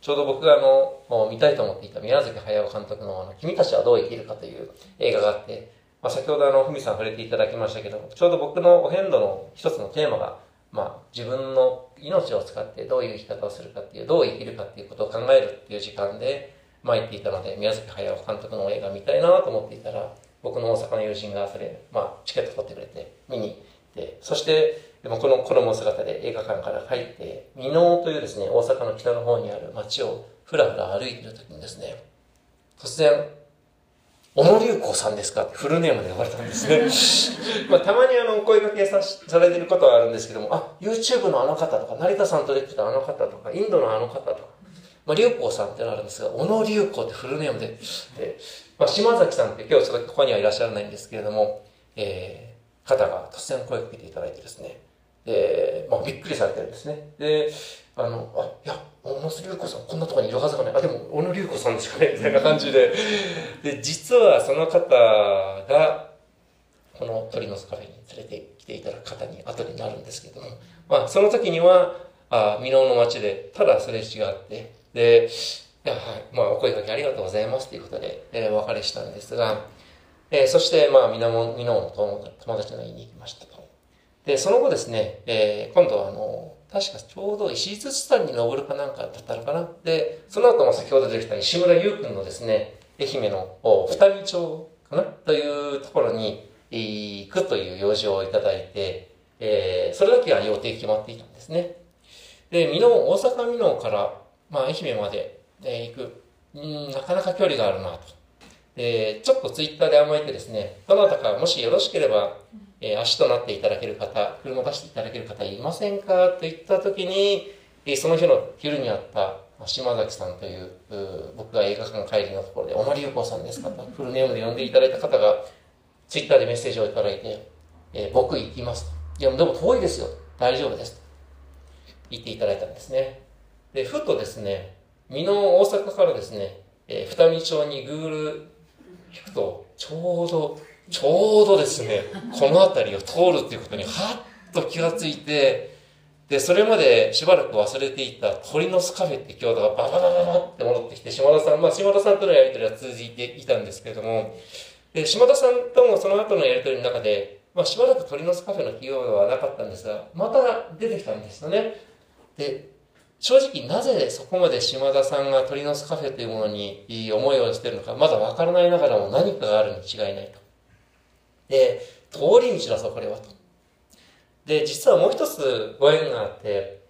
ちょうど僕があの、見たいと思っていた宮崎駿監督のあの、君たちはどう生きるかという映画があって、まあ、先ほどあの、ふみさん触れていただきましたけど、ちょうど僕のお遍路の一つのテーマが、まあ、自分の命を使ってどういう生き方をするかっていう、どう生きるかっていうことを考えるっていう時間で、参っていたので、宮崎駿監督の映画見たいなと思っていたら、僕の大阪の友人がそれ、まあ、チケット取ってくれて、見に行って、そして、でもこの衣姿で映画館から帰って、美濃というですね、大阪の北の方にある街をふらふら歩いている時にですね、突然、小野隆子さんですかってフルネームで呼ばれたんですね。[LAUGHS] まあ、たまにあの、お声掛けさされてることはあるんですけども、あ、YouTube のあの方とか、成田さんと出てたあの方とか、インドのあの方とか、まあ、隆子さんってのあるんですが、小野隆子ってフルネームで、でまあ、島崎さんって今日ちょっとここにはいらっしゃらないんですけれども、えー、方が突然声をかけていただいてですね、で、まあ、びっくりされてるんですね。で、あの、あ、いや、小野隆子さん、こんなところにいるはずがない。あ、でも、小野隆子さんですかね、みたいな感じで。で、実はその方が、この鳥の巣カフェに連れてきていただく方に後になるんですけども、まあ、その時には、あ、美濃の町で、ただすれ違って、で、いや、はい、まあ、お声掛けありがとうございますということで、えー、お別れしたんですが、えー、そして、まあ、美濃の友達の家に行きましたと。で、その後ですね、えー、今度はあの、確かちょうど石槌山に登るかなんかだったのかな。で、その後も先ほど出てきた石村優君のですね、愛媛の二見町かな？というところに行くという用事をいただいて、えー、それだけは予定決まっていたんですね。で、美濃、大阪美濃から、まあ、愛媛まで、えー、行く。うん、なかなか距離があるなと。で、ちょっとツイッターで甘えてですね、どなたかもしよろしければ、え、足となっていただける方、車出していただける方いませんか？と言った時に、え、その日の昼にあった島崎さんという僕が映画館帰りのところで、おまりゆこさんですかと、フルネームで呼んでいただいた方が、ツイッターでメッセージをいただいて、えー、僕行きますと。いや、でも遠いですよ。大丈夫ですと。言っていただいたんですね。で、ふとですね、美濃大阪からですね、えー、二見町に Google 引くと、ちょうど、ちょうどですね、この辺りを通るっていうことに、はっと気がついて、で、それまでしばらく忘れていた鳥の巣カフェって京都がバババババって戻ってきて、島田さん、まあ島田さんとのやりとりは通じていたんですけれども、で、島田さんともその後のやりとりの中で、まあしばらく鳥の巣カフェの企業はなかったんですが、また出てきたんですよね。で、正直なぜそこまで島田さんが鳥の巣カフェというものにいい思いをしているのか、まだわからないながらも何かがあるに違いないと。で、通り道だぞ、これはと。で、実はもう一つご縁があって、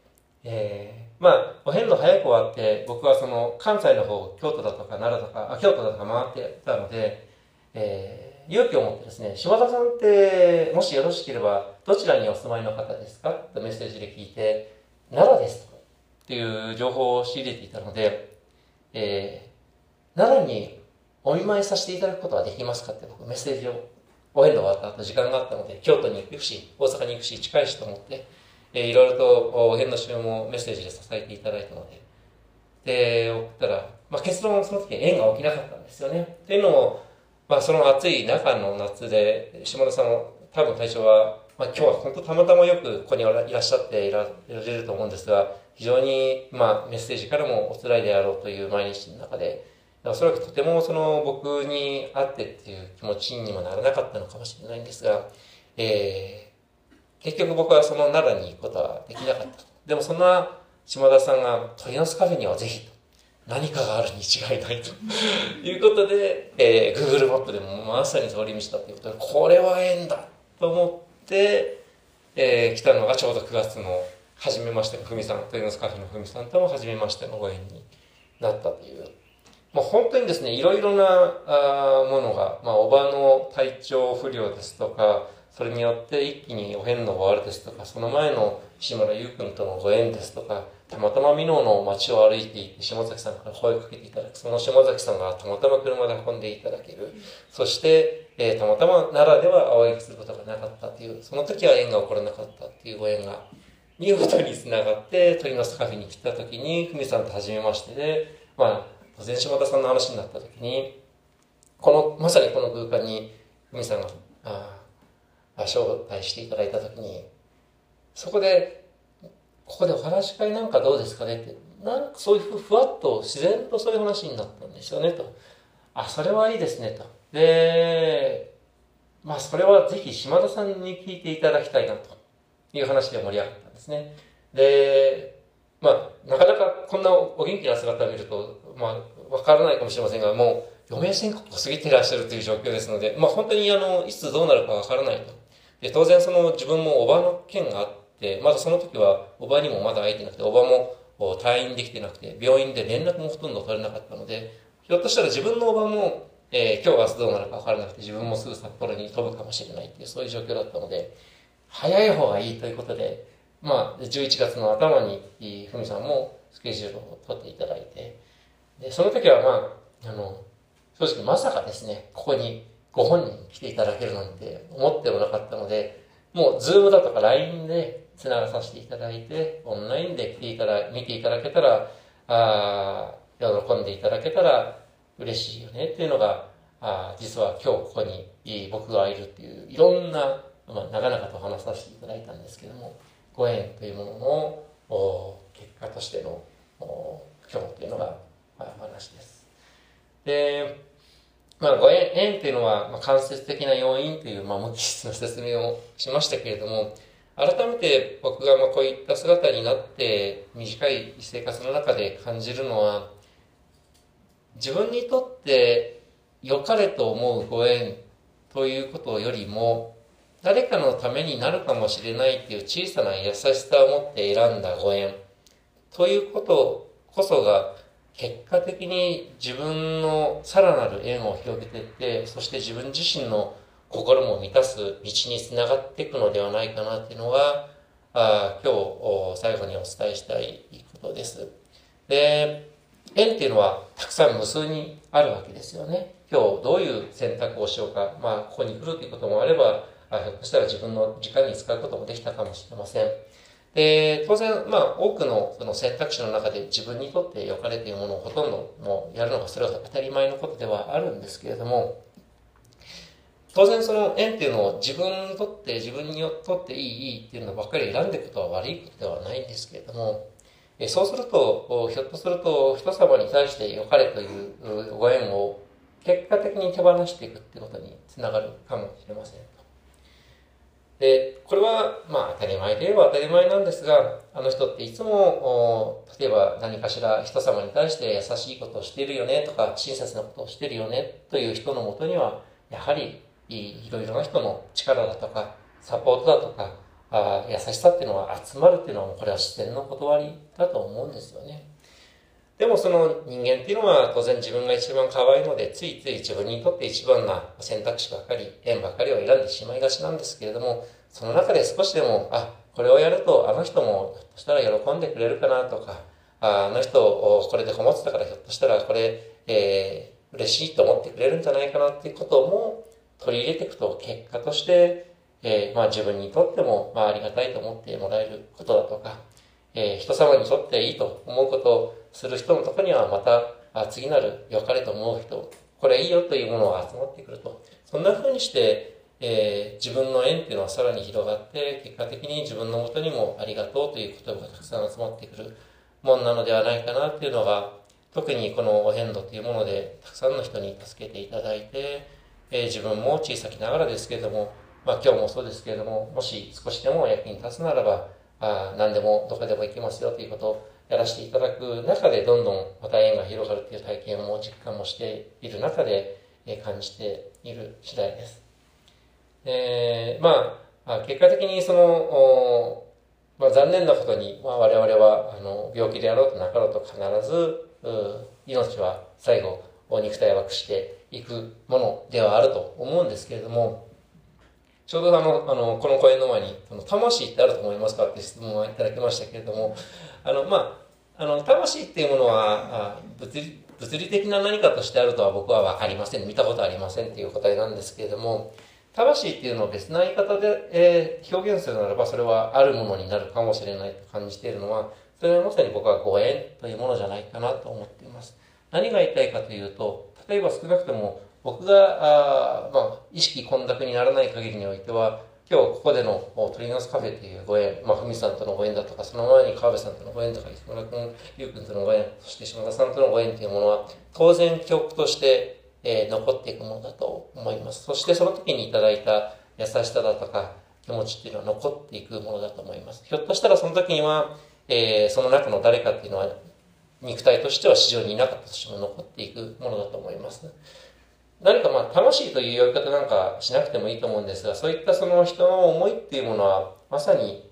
えー、まあ、お遍路早く終わって、僕はその関西の方、京都だとか奈良とか、あ京都だとか回ってたので、えー、勇気を持ってですね、島田さんって、もしよろしければ、どちらにお住まいの方ですか？とメッセージで聞いて、奈良ですと。っていう情報を仕入れていたので、えー、奈良にお見舞いさせていただくことはできますか？って僕メッセージをお遍路終わった後時間があったので、京都に行くし、大阪に行くし、近いしと思って、えー、いろいろとお遍路集もメッセージで支えていただいたので、で、送ったら、まあ、結論その時縁が起きなかったんですよね。っていうのも、まあ、その暑い中の夏で、下田さんも多分体調は、まあ、今日は本当たまたまよくここにいらっしゃっていられると思うんですが、非常に、まあ、メッセージからもお辛いであろうという毎日の中で、おそらくとてもその僕に会ってっていう気持ちにもならなかったのかもしれないんですが、えー、結局僕はその奈良に行くことはできなかった。でもそんな島田さんが鳥の巣カフェにはぜひと。何かがあるに違いないと [LAUGHS] いうことで、えー、Google マップでもまさに通り道だということで、これは縁だと思って、えー、来たのがちょうど9月の初めましてのふみさん、鳥の巣カフェのふみさんとも初めましてのご縁になったというまあ、本当にですね、いろいろなあものが、まあ、おばの体調不良ですとか、それによって一気にお遍路終わるですとか、その前の石村優君とのご縁ですとか、たまたま美濃の街を歩いていて、島崎さんから声をかけていただく。その島崎さんがたまたま車で運んでいただける。そして、えー、たまたま奈良ではお会いすることがなかったという、その時は縁が起こらなかったっていうご縁が、見事に繋がって、鳥の巣カフェに来た時に、ふみさんと初めましてで、まあ、前島田さんの話になった時にこのまさにこの空間にふみさんがあ招待していただいた時にそこでここでお話し会なんかどうですかねってなんかそういうふわっと自然とそういう話になったんですよねと。あそれはいいですねと。でまあそれはぜひ島田さんに聞いていただきたいなと。いう話で盛り上がったんですね。でまあなかなかこんなお元気な姿を見るとまあ、わからないかもしれませんが、もう、余命宣告を過ぎていらっしゃるという状況ですので、まあ、本当に、あの、いつどうなるかわからないと。で、当然、その、自分もおばの件があって、まだその時は、おばにもまだ会えてなくて、おばも退院できてなくて、病院で連絡もほとんど取れなかったので、ひょっとしたら自分のおばも、えー、今日明日どうなるか分からなくて、自分もすぐ札幌に飛ぶかもしれないっていう、そういう状況だったので、早い方がいいということで、まあ、11月の頭に、ふみさんもスケジュールを取っていただいて、で、その時はまあ、あの、正直まさかですね、ここにご本人来ていただけるなんて思ってもなかったので、もうズームだとか LINE で繋がさせていただいて、オンラインで来ていただ、見ていただけたら、ああ喜んでいただけたら嬉しいよねっていうのが、あ実は今日ここに僕がいるっていう、いろんな、まあ、長々と話させていただいたんですけども、ご縁というものの結果としての今日っていうのが話です。で、まあ、ご縁、縁っていうのは、まあ、間接的な要因という、まあ、無機質の説明をしましたけれども、改めて僕がまあこういった姿になって短い生活の中で感じるのは自分にとって良かれと思うご縁ということよりも誰かのためになるかもしれないっていう小さな優しさを持って選んだご縁ということこそが結果的に自分のさらなる縁を広げていってそして自分自身の心も満たす道につながっていくのではないかなっていうのがあ今日最後にお伝えしたいことです。で縁っていうのはたくさん無数にあるわけですよね。今日どういう選択をしようか、まあ、ここに来るということもあれば、あひょっとしたら自分の時間に使うこともできたかもしれません。で、当然、まあ、多くのその選択肢の中で自分にとって良かれというものをほとんどもうやるのがそれは当たり前のことではあるんですけれども、当然その縁っていうのを自分にとって自分にとっていいいいっていうのばっかり選んでいくことは悪いことではないんですけれどもそうするとひょっとすると人様に対して良かれというご縁を結果的に手放していくってことにつながるかもしれません。でこれはまあ当たり前で言えば当たり前なんですがあの人っていつも例えば何かしら人様に対して優しいことをしてるよねとか親切なことをしてるよねという人のもとにはやはりいろいろな人の力だとか、サポートだとか、あ優しさっていうのは集まるっていうのは、これは自然の断りだと思うんですよね。でもその人間っていうのは当然自分が一番可愛いので、ついつい自分にとって一番な選択肢ばかり、縁ばかりを選んでしまいがちなんですけれども、その中で少しでも、あ、これをやるとあの人もひょっとしたら喜んでくれるかなとか、あの人をこれで困ってたからひょっとしたらこれ、えー、嬉しいと思ってくれるんじゃないかなっていうことも取り入れていくと結果として、えー、まあ自分にとっても、まあありがたいと思ってもらえることだとか、えー、人様にとっていいと思うことをする人のところにはまた、あ次なる良かれと思う人、これいいよというものが集まってくると。そんな風にして、えー、自分の縁っていうのはさらに広がって、結果的に自分のもとにもありがとうという言葉がたくさん集まってくるもんなのではないかなっていうのが、特にこのお遍路というもので、たくさんの人に助けていただいて、えー、自分も小さきながらですけれども、まあ、今日もそうですけれども、もし少しでも役に立つならば、あ何でもどこでも行きますよということをやらせていただく中で、どんどんまた縁が広がるという体験も実感もしている中で、え、感じている次第です。えー、まあ、結果的にその、まあ、残念なことに、まあ、我々はあの病気であろうとなかろうと必ず命は最後肉体を分くしていくものではあると思うんですけれども、ちょうどあの、あの、この講演の前に、魂ってあると思いますかって質問をいただきましたけれども、あの、まあ、あの、魂っていうものは、物理、物理的な何かとしてあるとは僕は分かりません。見たことありませんっていう答えなんですけれども、魂っていうのを別な言い方で、えー、表現するならば、それはあるものになるかもしれないと感じているのは、それはまさに僕はご縁というものじゃないかなと思っています。何が言いたいかというと、例えば少なくとも僕が、あまあ、意識混濁にならない限りにおいては、今日ここでの鳥の巣カフェというご縁、まあ、ふみさんとのご縁だとか、その前に川辺さんとのご縁とか、石村君、ゆう君とのご縁、そして島田さんとのご縁というものは、当然記憶として、えー、残っていくものだと思います。そしてその時にいただいた優しさだとか、気持ちっていうのは残っていくものだと思います。ひょっとしたらその時には、えー、その中の誰かっていうのは、肉体としては市場にいなかったとしても残っていくものだと思います。何かまあ楽しいという呼び方なんかしなくてもいいと思うんですが、そういったその人の思いっていうものは、まさに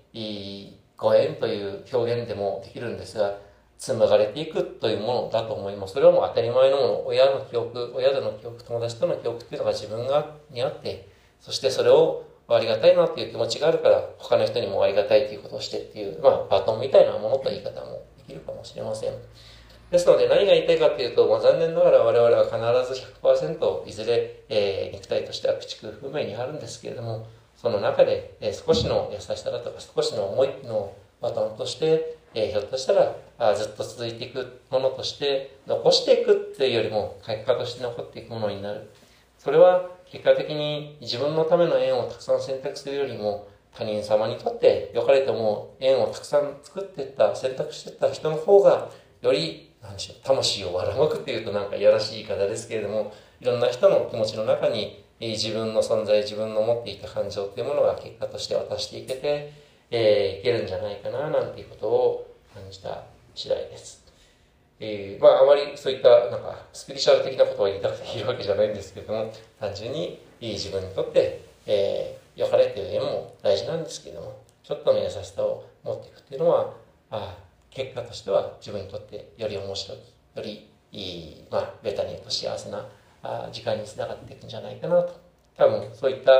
ご縁という表現でもできるんですが、紡がれていくというものだと思います。それはもう当たり前のもの、親の記憶、親との記憶、友達との記憶っていうのが自分がにあって、そしてそれをありがたいなっていう気持ちがあるから、他の人にもありがたいということをしてっていう、まあ、バトンみたいなものと言い方もできるかもしれません。ですので何が言いたいかというと、まあ、残念ながら我々は必ず100%いずれ、えー、肉体としては駆逐不明にあるんですけれども、その中で、えー、少しの優しさだとか少しの思いのバトンとして、えー、ひょっとしたらあずっと続いていくものとして残していくっていうよりも結果として残っていくものになる。それは結果的に自分のための縁をたくさん選択するよりも他人様にとって良かれても縁をたくさん作っていった選択していった人の方がより何でしょう、魂を割らまくっていうとなんかいやらしい言い方ですけれども、いろんな人の気持ちの中に、自分の存在、自分の持っていた感情っていうものが結果として渡していけて、えー、いけるんじゃないかな、なんていうことを感じた次第です。えー、まあ、あまりそういった、なんか、スピリチュアル的なことを言いたくて言うわけじゃないんですけれども、単純に、いい自分にとって、えー、良かれっていう縁も大事なんですけれども、ちょっとの優しさを持っていくっていうのは、ああ、結果としては自分にとってより面白いよりいい、まあ、ベタに言うと幸せな時間につながっていくんじゃないかなと。多分そういった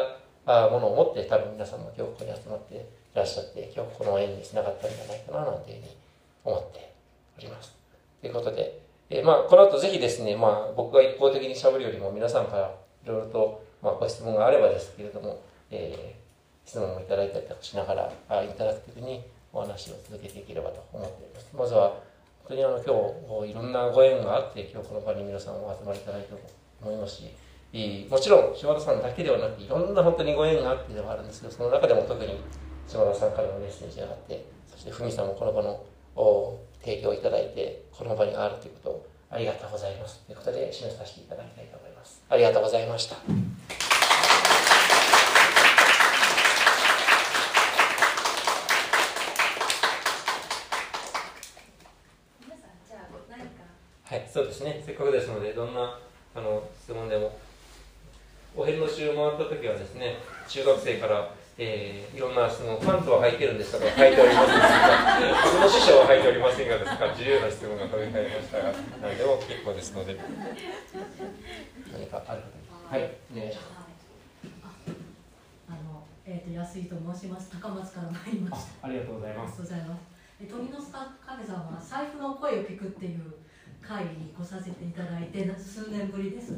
ものを持って多分皆さんも今日ここに集まっていらっしゃって今日この縁につながったんじゃないかななんていうふうに思っております。ということで、えー、まあこの後ぜひですね、まあ、僕が一方的にしゃべるよりも皆さんからいろいろと、まあ、ご質問があればですけれども、えー、質問もいただいたりとかしながらあインタラクティブにお話を続けていければと思っております。まずは本当にあの今日いろんなご縁があって今日この場に皆さんお集まりいただいてると思いますしもちろん島田さんだけではなくいろんな本当にご縁があってではあるんですけどその中でも特に島田さんからのメッセージがあってそしてふみさんもこの場の提供いただいてこの場にあるということをありがとうございますということで示させていただきたいと思いますありがとうございました。はいそうですねせっかくですのでどんなあの質問でもお遍路中回った時はですね中学生からえー、いろんな質問、パンツは履いてるんですかとか履いておりませんか、[LAUGHS] 僕の師匠は履いておりませんがですか、自由な質問が飛び交いましたが、何でも結構ですので。何かあるはい、お願いします。あの、えっ、ー、と、安井と申します。高松から参りました。ありがとうございます。ありがとうございます。え、鳥の亀さんは財布の声を聞くっていう会に来させていただいて、数年ぶりです。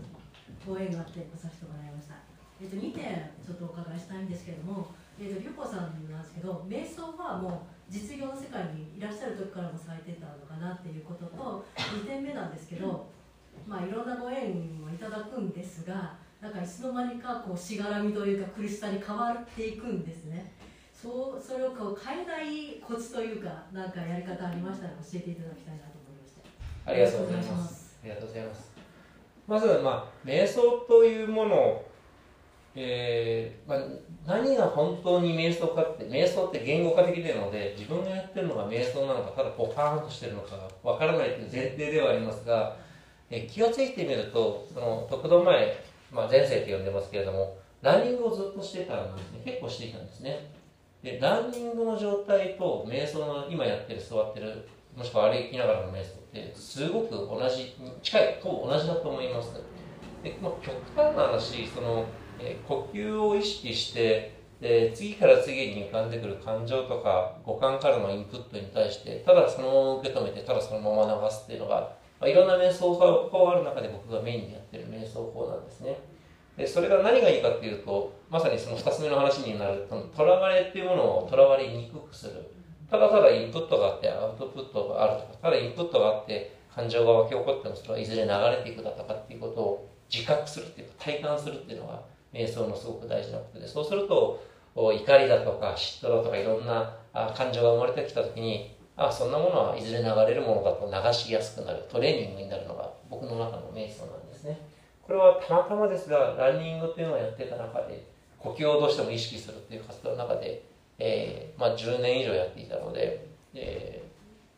ご縁があって来させてもらいました。えー、と2点ちょっとお伺いしたいんですけれども、えー、とリュコさんなんですけど瞑想はもう実業の世界にいらっしゃる時からもされてたのかなっていうことと2点目なんですけど、まあ、いろんなご縁をいただくんですがなんかいつの間にかこうしがらみというか苦しさに変わっていくんですねそうそれをこう変えないコツというかなんかやり方ありましたら教えていただきたいなとありがとうございます。ありがとうございます。まず、まあ、瞑想というものをえーまあ、何が本当に瞑想かって瞑想って言語化的なので自分がやってるのが瞑想なのかただポカーンとしてるのかわからないという前提ではありますが、えー、気が付いてみるとその得度前、まあ、前世って呼んでますけれどもランニングをずっとしてたんですね。結構していたんですね。でランニングの状態と瞑想の今やってる座ってるもしくは歩きながらの瞑想ってすごく同じ近いほぼ同じだと思います。で、まあ、極端な話そのえ呼吸を意識してで次から次に浮かんでくる感情とか五感からのインプットに対してただそのまま受け止めてただそのまま流すっていうのが、まあ、いろんな瞑想法がある中で僕がメインでやってる瞑想法なんですね。でそれが何がいいかっていうとまさにその2つ目の話になるととらわれっていうものをとらわれにくくする。ただただインプットがあってアウトプットがあるとかただインプットがあって感情が湧き起こってもそれはいずれ流れていくだとかっていうことを自覚するっていうか体感するっていうのが瞑想のすごく大事なことでそうすると怒りだとか嫉妬だとかいろんな感情が生まれてきた時にあそんなものはいずれ流れるものだと流しやすくなるトレーニングになるのが僕の中の瞑想なんですね。これはたまたまですがランニングっていうのをやってた中で呼吸をどうしても意識するっていう活動の中で、えーまあ、10年以上やっていたので、え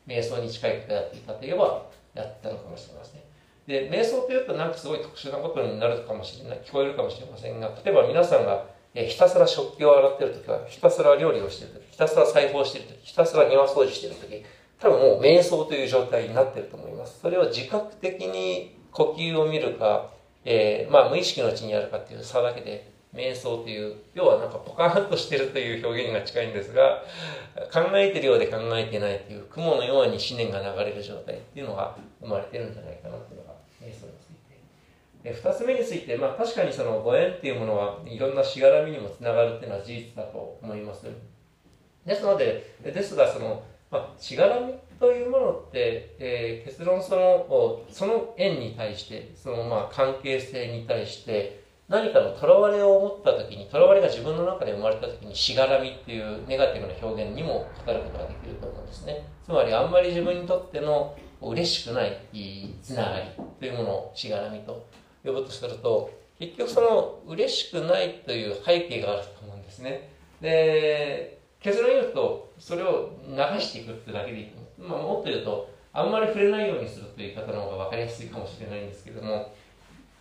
ー、瞑想に近いことやっていたといえばやったのかもしれませんで、瞑想というとなんかすごい特殊なことになるかもしれない、聞こえるかもしれませんが、例えば皆さんが、ひたすら食器を洗ってるときは、ひたすら料理をしてるとき、ひたすら裁縫してるとき、ひたすら庭掃除してるとき、多分もう瞑想という状態になってると思います。それを自覚的に呼吸を見るか、えー、まあ無意識のうちにやるかっていう差だけで、瞑想という、要はなんかポカーンとしてるという表現が近いんですが、考えてるようで考えてないという、雲のように思念が流れる状態っていうのが生まれてるんじゃないかなというのが瞑想について。で2つ目について、まあ、確かにそのご縁っていうものはいろんなしがらみにもつながるっていうのは事実だと思います。ですので、ですがその、まあ、しがらみというものって、えー、結論そのその縁に対してそのまあ関係性に対して何かのとらわれを持った時にとらわれが自分の中で生まれた時にしがらみっていうネガティブな表現にも語ることができると思うんですね。つまりあんまり自分にとっての嬉しくないつながりというものをしがらみと呼ぶとすると結局その嬉しくないという背景があると思うんですね。で結論言うとそれを流していくってだけでいい、まあ、もっと言うとあんまり触れないようにするという方の方が分かりやすいかもしれないんですけども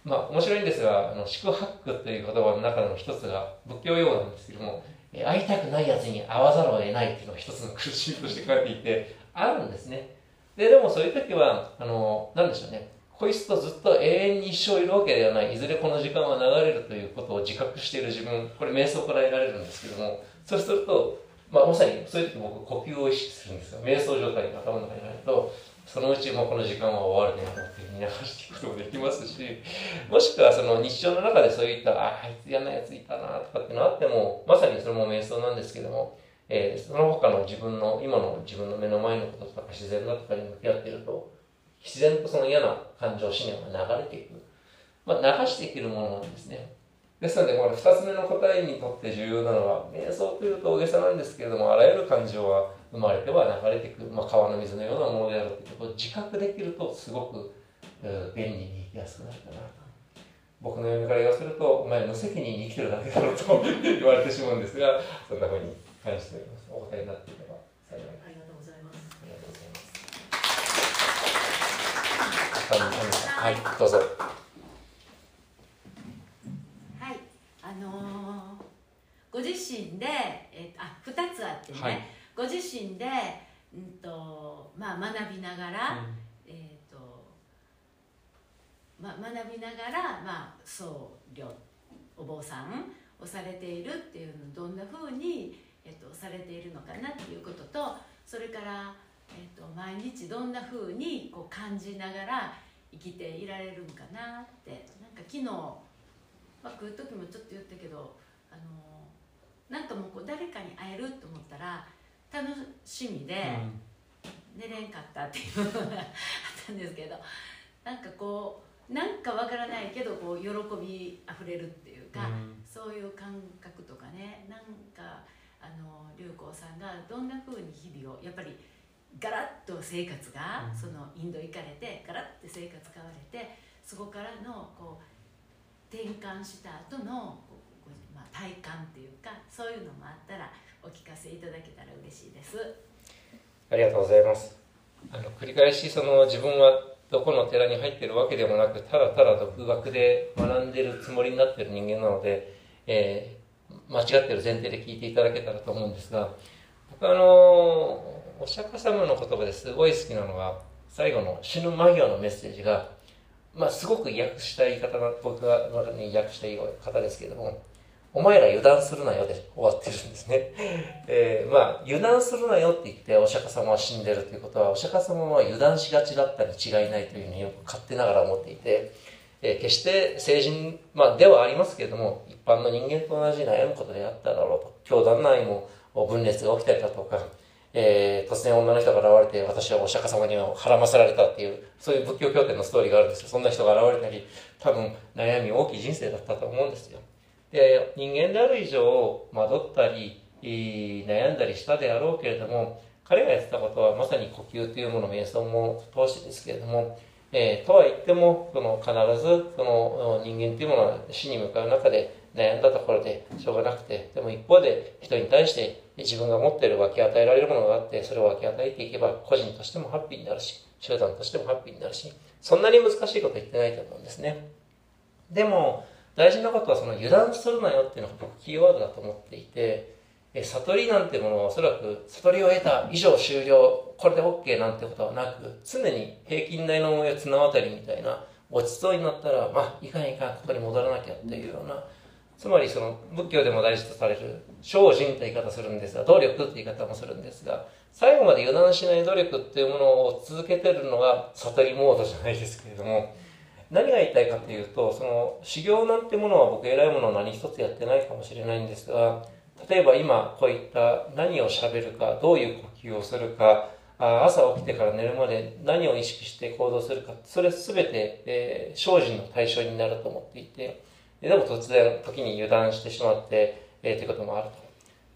まあ面白いんですがあの宿泊という言葉の中の一つが仏教用語なんですけども会いたくないやつに会わざるを得ないっていうのが一つの苦しみとして書かれていてあるんですね。ででもそういう時はあのなんでしょうね。こいつとずっと永遠に一生いるわけではない。いずれこの時間は流れるということを自覚している自分。これ瞑想から得られるんですけども。そうすると、まあ、まさにそういう時僕呼吸を意識するんですよ。瞑想状態が頭の中に入るとそのうちもうこの時間は終わるねとって見流していくこともできますしもしくはその日常の中でそういったあああいつ嫌なやついたなとかっていうのあってもまさにそれも瞑想なんですけども、えー、その他の自分の今の自分の目の前のこととか自然だとかに向き合っていると自然とその嫌な感情思念が流れていく、まあ、流していけるものなんですね。ですのでこの2つ目の答えにとって重要なのは瞑想というと大げさなんですけれどもあらゆる感情は生まれては流れていく、まあ、川の水のようなものであるということを自覚できるとすごく便利に生きやすくなるかなと。僕の読みから言わせるとお前無責任に生きてるだけだろうと [LAUGHS] 言われてしまうんですがそんなふうに感じております。お答えになっていれば幸いありがとうございます。ありがとうございます。はいどうぞ。はい、あのーご自身で、えーあ、二つあってね、はいご自身で、うんとまあ、学びながら、えーとまあ、学びながら、まあ、僧侶お坊さんをされているっていうのをどんなふうに、えー、とされているのかなっていうこととそれから、えー、と毎日どんなふうにこう感じながら生きていられるんかなってなんか昨日、まあ、来る時もちょっと言ったけどあのなんかもうこう誰かに会えると思ったら楽しみで。寝れんかったっていうのがあったんですけどなんかこうなんかわからないけどこう喜びあふれるっていうか、そういう感覚とかねなんかあの龍光さんがどんな風に日々をやっぱりガラッと生活が、うんそのインド行かれてガラッて生活変われてそこからのこう転換した後のまあ、体感っていうかそういうのもあったらお聞かせいただけたら嬉しいです。ありがとうございます。あの繰り返しその自分はどこの寺に入っているわけでもなくただただ独学で学んでいるつもりになっている人間なので、えー間違っている前提で聞いていただけたらと思うんですが僕あのお釈迦様の言葉ですごい好きなのが最後の死ぬ間際のメッセージが、まあ、すごく訳した言い方が僕がに訳した言い方ですけれどもお前ら油断するなよで終わってるんですね。[LAUGHS] えーまあ、油断するなよって言ってお釈迦様は死んでるということは、お釈迦様は油断しがちだったに違いないというふうによく勝手ながら思っていて、えー決して成人、まあ、ではありますけれども、一般の人間と同じ悩むことであっただろうと。教団内も分裂が起きたりだとか、えー突然女の人が現れて、私はお釈迦様には孕ませられたっていう、そういう仏教経典のストーリーがあるんですよ。そんな人が現れたり、多分悩み大きい人生だったと思うんですよ。で人間である以上惑ったり悩んだりしたであろうけれども彼がやってたことはまさに呼吸というもの瞑想も通してですけれども、えーとは言ってもその必ずその人間というものは死に向かう中で悩んだところでしょうがなくてでも一方で人に対して自分が持っている分け与えられるものがあってそれを分け与えていけば個人としてもハッピーになるし集団としてもハッピーになるしそんなに難しいこと言ってないと思うんですね。でも大事なことはその油断するなよっていうのが僕キーワードだと思っていてえ悟りなんてものはおそらく悟りを得た以上終了これで OK なんてことはなく常に平均台の上綱渡りみたいな落ちそうになったらまあいかんいかここに戻らなきゃっていうようなつまりその仏教でも大事とされる精進という言い方するんですが努力という言い方もするんですが最後まで油断しない努力っていうものを続けてるのが悟りモードじゃないですけれども何が言いたいかというとその修行なんてものは僕偉いものを何一つやってないかもしれないんですが例えば今こういった何を喋るかどういう呼吸をするか朝起きてから寝るまで何を意識して行動するかそれ全て、えー精進の対象になると思っていてでも突然時に油断してしまって、えーということもあると。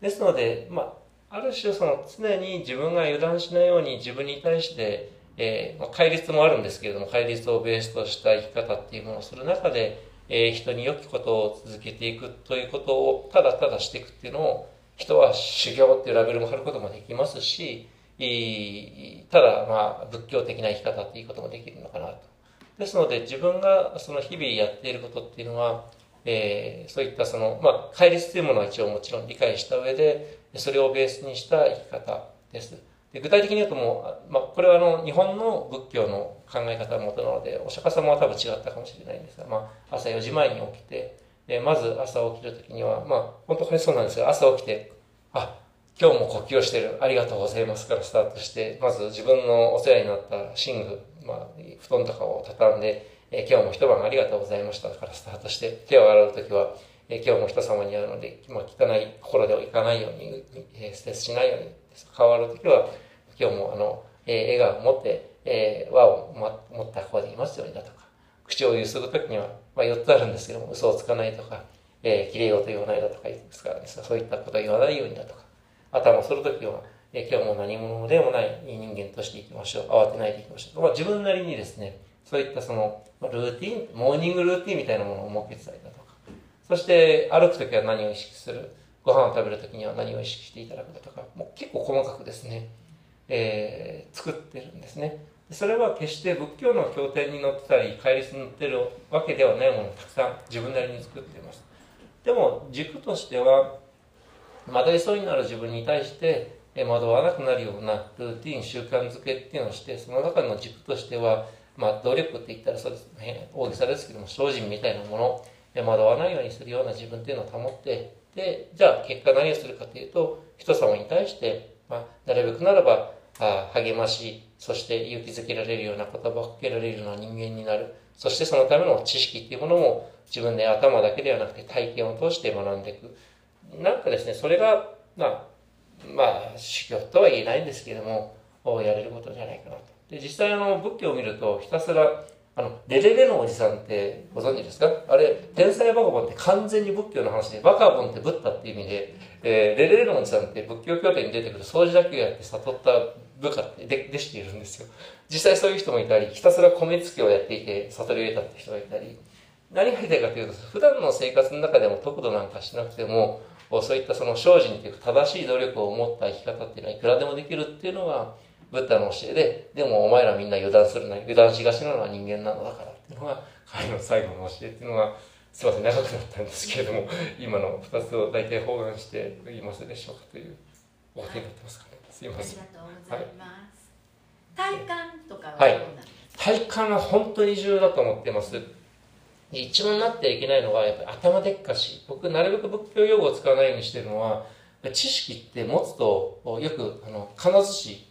ですので、まあ、ある種その常に自分が油断しないように自分に対して、えー、戒律もあるんですけれども戒律をベースとした生き方っていうものをする中で、えー人に良きことを続けていくということをただただしていくっていうのを人は修行っていうラベルも貼ることもできますしただまあ仏教的な生き方っていうこともできるのかなと。ですので自分がその日々やっていることっていうのは、えーそういったその、まあ、戒律というものは一応もちろん理解した上でそれをベースにした生き方です。で具体的に言うともう、まあ、これはあの日本の仏教の考え方のもとなのでお釈迦様は多分違ったかもしれないんですが、まあ、朝4時前に起きてでまず朝起きる時にはまあ本当これそうなんですが朝起きてあ今日も呼吸をしてるありがとうございますからスタートしてまず自分のお世話になった寝具、まあ、布団とかを畳んで、え今日も一晩ありがとうございましたからスタートして手を洗う時はえ今日も人様に会うので、まあ、汚い心ではいかないように、えー、ステスしないように変わるときは、今日もあの、えー、笑顔を持って、えー、輪を、ま、持った方でいますようにだとか、口をゆすぐときには、まあ、4つあるんですけども、嘘をつかないとか、えー、綺麗よと言わないだとか言うんですからですそういったことを言わないようにだとか、頭をするときは、えー、今日も何者でもない人間としていきましょう。慌てないでいきましょう。まあ、自分なりにですね、そういったその、ルーティン、モーニングルーティンみたいなものを設けてたりだとか、そして歩くときは何を意識する、ご飯を食べるときには何を意識していただくだとか、もう結構細かくですね、えー、作ってるんですね。それは決して仏教の経典に載ってたり、戒律に載ってるわけではないものをたくさん自分なりに作っています。でも軸としては、惑いそうになる自分に対して惑わなくなるようなルーティン、習慣づけっていうのをして、その中の軸としては、まあ、努力って言ったらそうですね、大げさですけども、精進みたいなもの、惑わないようにするような自分っていうのを保って、で、じゃあ結果何をするかというと、人様に対して、まあ、なるべくならば、あ励まし、そして勇気づけられるような言葉をかけられるような人間になる。そしてそのための知識っていうものも自分で頭だけではなくて体験を通して学んでいく。なんかですね、それが、まあ、まあ、修行とは言えないんですけども、やれることじゃないかなと。で、実際の、仏教を見ると、ひたすらあの、レレレのおじさんってご存知ですか？あれ、天才バカボンって完全に仏教の話で、バカボンってブッダっていう意味で、えー、レレレのおじさんって仏教経典に出てくる掃除だけをやって悟った部下って弟子ているんですよ。実際そういう人もいたり、ひたすら米付きをやっていて悟りを得たって人がいたり、何が言いたいかというと、普段の生活の中でも得度なんかしなくても、そういったその精進というか正しい努力を持った生き方っていうのはいくらでもできるっていうのが、ブッダの教えで、でもお前らみんな油断するな、油断しがちなのは人間なのだからっていうのが、彼の最後の教えっていうのが、すいません、長くなったんですけれども、今の二つを大体包含して言いますでしょうかというお手になってますかね。すいません。ありがとうございます。はい、体感とかはどうなんですか、はい、体感は本当に重要だと思ってます。一番なってはいけないのは、やっぱり頭でっかし。僕、なるべく仏教用語を使わないようにしてるのは、知識って持つと、よく、あの、必ずし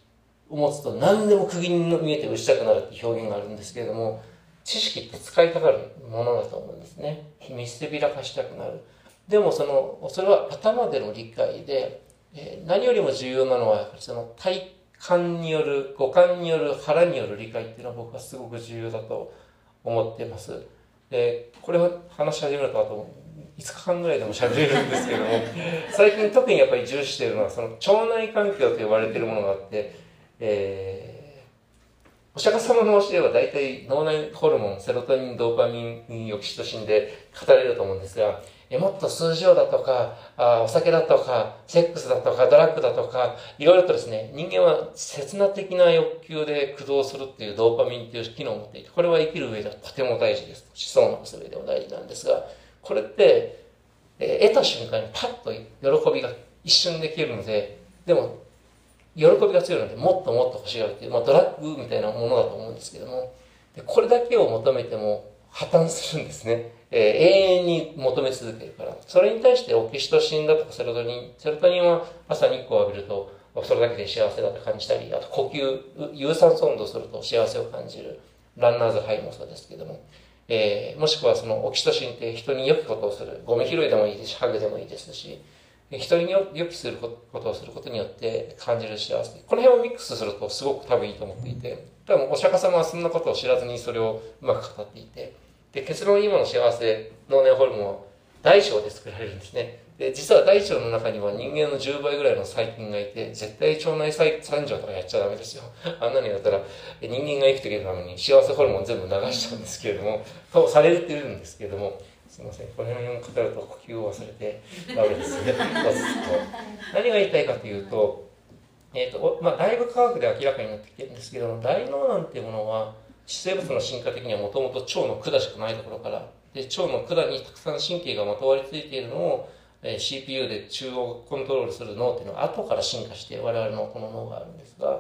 持つと何でも釘に見えて打ちたくなるって表現があるんですけれども、知識って使いたがるものだと思うんですね。見せびらかしたくなる。でもその、それは頭での理解で、えー、何よりも重要なのは、その体感による、五感による、腹による理解っていうのは僕はすごく重要だと思ってます。で、これを話し始めるとあと5日間ぐらいでも喋れるんですけども、最近特にやっぱり重視しているのは、その腸内環境と呼ばれているものがあって、えー、お釈迦様の教えは大体脳内ホルモン、セロトニン、ドーパミン、オキシトシンで語れると思うんですが、えもっと数字をだとかあ、お酒だとか、セックスだとか、ドラッグだとか、いろいろとですね、人間は刹那的な欲求で駆動するっていうドーパミンっていう機能を持っていて、これは生きる上ではとても大事です。子孫を残す上でも大事なんですが、これって、えー、得た瞬間にパッと喜びが一瞬できるので、でも喜びが強いので、もっともっと欲しがるっていう、まあ、ドラッグみたいなものだと思うんですけども、でこれだけを求めても破綻するんですね。えー、永遠に求め続けるから。それに対してオキシトシンだとかセロトニン、セロトニンは朝日光を浴びると、それだけで幸せだと感じたり、あと呼吸、有酸素運動すると幸せを感じる。ランナーズハイもそうですけども。えー、もしくはそのオキシトシンって人に良きことをする。ゴミ拾いでもいいですし、ハグでもいいですし、人に予期することをすることによって感じる幸せ。この辺をミックスするとすごく多分いいと思っていて、多分お釈迦様はそんなことを知らずにそれをうまく語っていて、で、結論今の幸せ、脳内ホルモンは大腸で作られるんですね。で、実は大腸の中には人間の10倍ぐらいの細菌がいて、絶対腸内三条とかやっちゃダメですよ。[LAUGHS] あんなにやったら、人間が生きていけるために幸せホルモン全部流しちゃうんですけれども、そうされてるんですけれども、すみません、この辺を語ると呼吸を忘れてダメですね。何が言いたいかというと、えーとまあ、だいぶ科学で明らかになってきてるんですけど、大脳なんていうものは、生物の進化的にはもともと腸の管しかないところから、で腸の管にたくさん神経がまとわりついているのを、えー CPU で中央コントロールする脳っていうのが後から進化して我々のこの脳があるんですが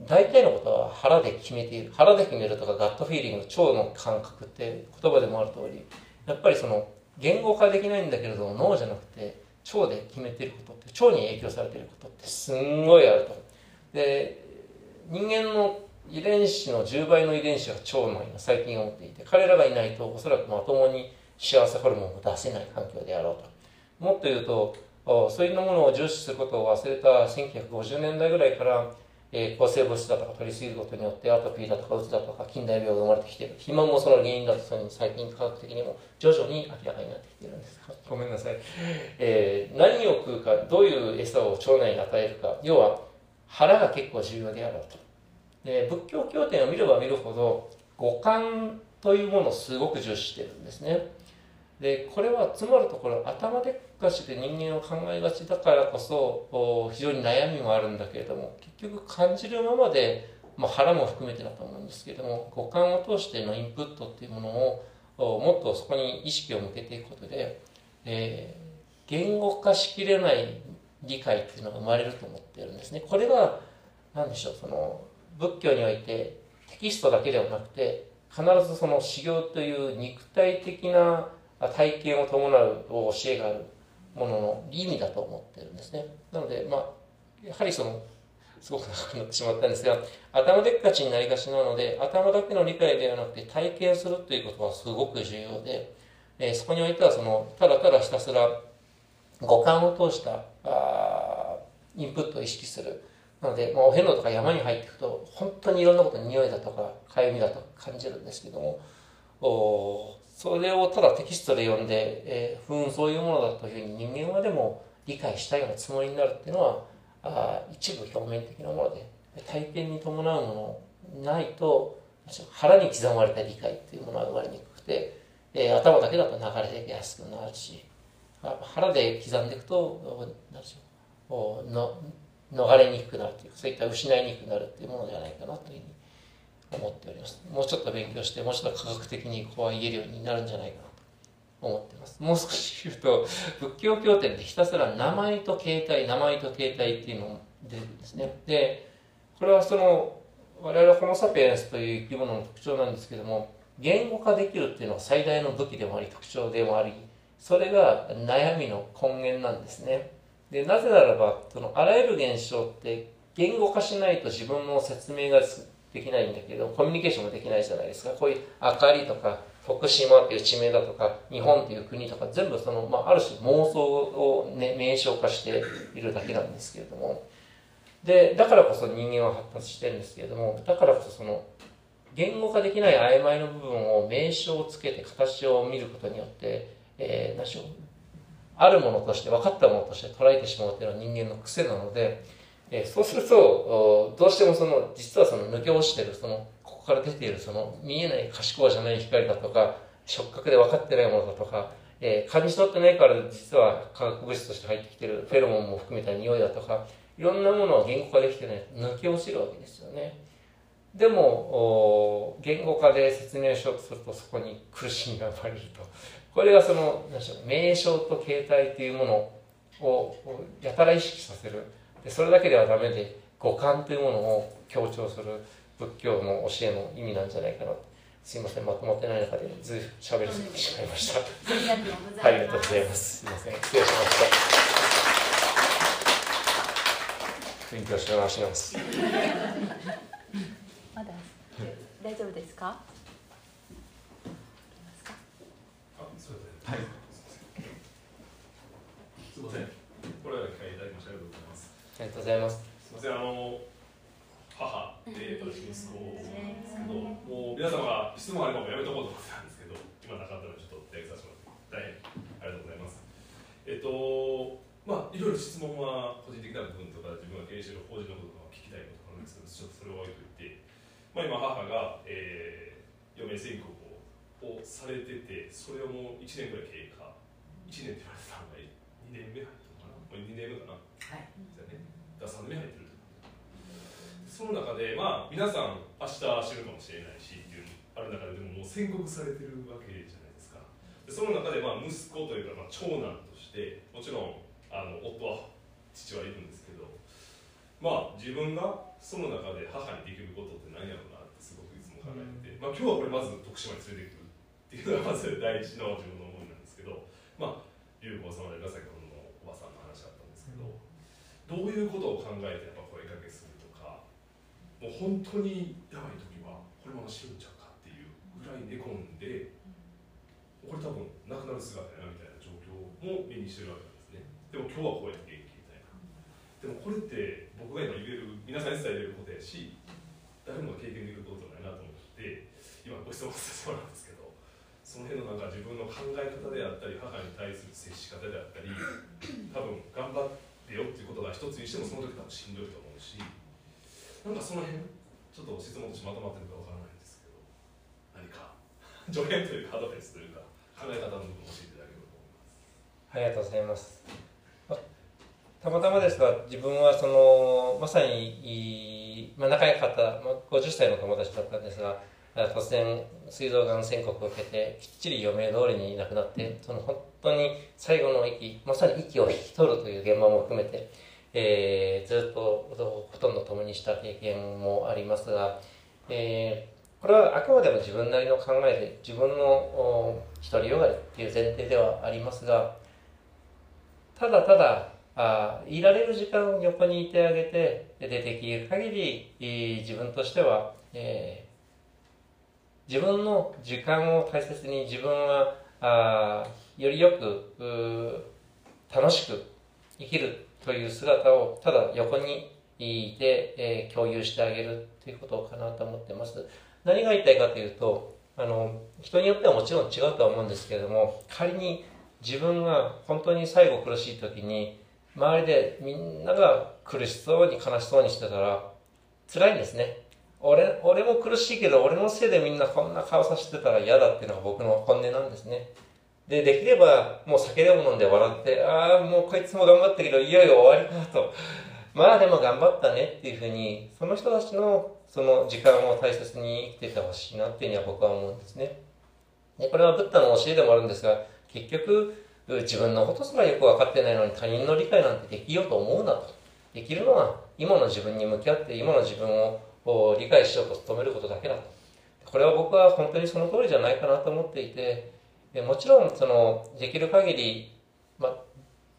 大体のことは腹で決めている。腹で決めるとかガットフィーリング腸の感覚って言葉でもある通りやっぱりその言語化できないんだけれど脳じゃなくて腸で決めてることって腸に影響されてることってすんごいあると。で人間の遺伝子の10倍の遺伝子が腸内が最近持っていて彼らがいないとおそらくまともに幸せホルモンを出せない環境であろうと。もっと言うとそういうものを重視することを忘れた1950年代ぐらいから、えー抗生物質だとか取りすぎることによってアトピーだとかうつだとか近代病が生まれてきている肥満もその原因だとそういう最近科学的にも徐々に明らかになってきているんですごめんなさい、えー何を食うかどういう餌を腸内に与えるか要は腹が結構重要であろうと。で仏教経典を見れば見るほど五感というものをすごく重視しているんですね。でこれはつまるところ頭でっかちで人間を考えがちだからこそ非常に悩みもあるんだけれども結局感じるままで、まあ、腹も含めてだと思うんですけれども五感を通してのインプットっていうものをもっとそこに意識を向けていくことで、えー言語化しきれない理解っていうのが生まれると思っているんですね。これが何でしょうその仏教においてテキストだけではなくて必ずその修行という肉体的な体験を伴う教えがある。ものの意味だと思ってるんですね。なのでまあやはりそのすごく長くなってしまったんですが頭でっかちになりがちなので頭だけの理解ではなくて体験するということはすごく重要で、えーそこにおいてはそのただただひたすら五感を通したあインプットを意識する。なので、まあ、お遍路とか山に入っていくと本当にいろんなこと匂いだとかかゆみだとか感じるんですけどもおそれをただテキストで読んで、えー、ふんそういうものだというふうに人間はでも理解したようなつもりになるっていうのはあ一部表面的なもので体験に伴うものないと腹に刻まれた理解っていうものは生まれにくくて、えー頭だけだと流れていやすくなるし腹で刻んでいくとおなんでしょうの逃れにくくなるというかそういった失いにくくなるっていうものではないかなというふうに思っております。もうちょっと勉強してもうちょっと科学的にここは言えるようになるんじゃないかなと思ってます。もう少し言うと仏教経典ってひたすら名前と形態名前と形態っていうのが出るんですね。でこれはその我々ホモ・サピエンスという生き物の特徴なんですけども言語化できるっていうのは最大の武器でもあり特徴でもありそれが悩みの根源なんですね。でなぜならばそのあらゆる現象って言語化しないと自分の説明ができないんだけどコミュニケーションもできないじゃないですか。こういう明かりとか徳島っていう地名だとか日本っていう国とか全部その、まあ、ある種妄想を、ね、名称化しているだけなんですけれども。でだからこそ人間は発達してるんですけれどもだからこそその言語化できない曖昧な部分を名称をつけて形を見ることによって、えー、何しょう。あるものとして分かったものとして捉えてしまうというのは人間の癖なので、えそうするとどうしてもその実はその抜け落ちてるそのここから出ているその見えない可視光じゃない光だとか触覚で分かってないものだとか、えー感じ取ってないから実は化学物質として入ってきてるフェロモンも含めた匂いだとかいろんなものは言語化できてない抜け落ちるわけですよね。でもお言語化で説明しようとするとそこに苦しみが生まれるとこれがその何でしょう名称と形態というものをやたら意識させるそれだけではダメで五感というものを強調する仏教の教えの意味なんじゃないかなすいませんまとまってない中でずいぶん喋りすぎてしまいましたありがとうございます。すすいません失礼しました勉強して直しますまだ大丈夫ですか？あ、すみません。はい。すみません。これありがとうございますすみません。あの母で私息子なんですけど、もう皆様が質問あればもうやめとこうと思ってたんですけど、今なかったのでちょっとさせてもらって大変ありがとうございます。えっとまあいろいろ質問は個人的な部分とか自分が経営している法人のこととか聞きたいことがあるんですけど、ちょっとそれを置いといて、まあ今母が、えー、余命宣告ををされてて、それをもう1年ぐらい経過、1年って言われてたのが2年目入ったのかな、もう2年目かな、はい。だよね、だから3年目入ってるその中で、まあ、皆さん、明日死ぬかもしれないしっていうある中で、でももう宣告されてるわけじゃないですか。でその中でまあ息子というかまあ長男としてもちろんあの夫は父はいるんですけどまあ自分がその中で母にできることって何やろうなってすごくいつも考えてて、まあ、今日はこれまず徳島に連れてくるっていうのがまず第一の自分の思いなんですけどまあ龍子様で長崎のおばさんの話だったんですけどどういうことを考えてやっぱ声かけするとかもう本当にやばい時はこれまま死ぬんちゃうかっていうぐらい寝込んでこれ多分なくなる姿やなみたいな状況も目にしてるわけなんですね。でも今日はこうやって元気みたいな。でもこれって僕が今言える皆さんに伝えれることやし誰もが経験できることないなと思って今ご質問させてもらうんですけどその辺のなんか自分の考え方であったり母に対する接し方であったり多分頑張ってよっていうことが一つにしてもその時多分しんどいと思うしなんかその辺ちょっと質問としてまとまってるかわからないんですけど何か [LAUGHS] 助言というかアドバイスというか考え方の部分を教えていただければと思います。ありがとうございます。またまたまですが、自分はそのまさに、まあ、仲良かった、まあ、50歳の友達だったんですが、突然、膵臓がん宣告を受けて、きっちり余命通りに亡くなって、その本当に最後の息、まさに息を引き取るという現場も含めて、えーずっとほとんど共にした経験もありますが、えーこれはあくまでも自分なりの考えで自分のお独りよがりっていう前提ではありますがただただあいられる時間を横にいてあげてでできる限り自分としては、えー自分の時間を大切に自分はあよりよく楽しく生きるという姿をただ横にいて、えー共有してあげるということかなと思ってます。何が言いたいかというとあの人によってはもちろん違うとは思うんですけれども仮に自分が本当に最後苦しい時に周りでみんなが苦しそうに悲しそうにしてたら辛いんですね俺俺も苦しいけど俺のせいでみんなこんな顔させてたら嫌だっていうのが僕の本音なんですね。でできればもう酒でも飲んで笑ってああもうこいつも頑張ったけどいよいよ終わりかと。まあでも頑張ったねっていうふうにその人たちのその時間を大切に生きててほしいなっていうふうには僕は思うんですね。でこれはブッダの教えでもあるんですが結局自分のことすらよく分かってないのに他人の理解なんてできようと思うなと。できるのは今の自分に向き合って今の自分をこう理解しようと努めることだけだと。これは僕は本当にその通りじゃないかなと思っていてもちろんそのできる限り、まあ、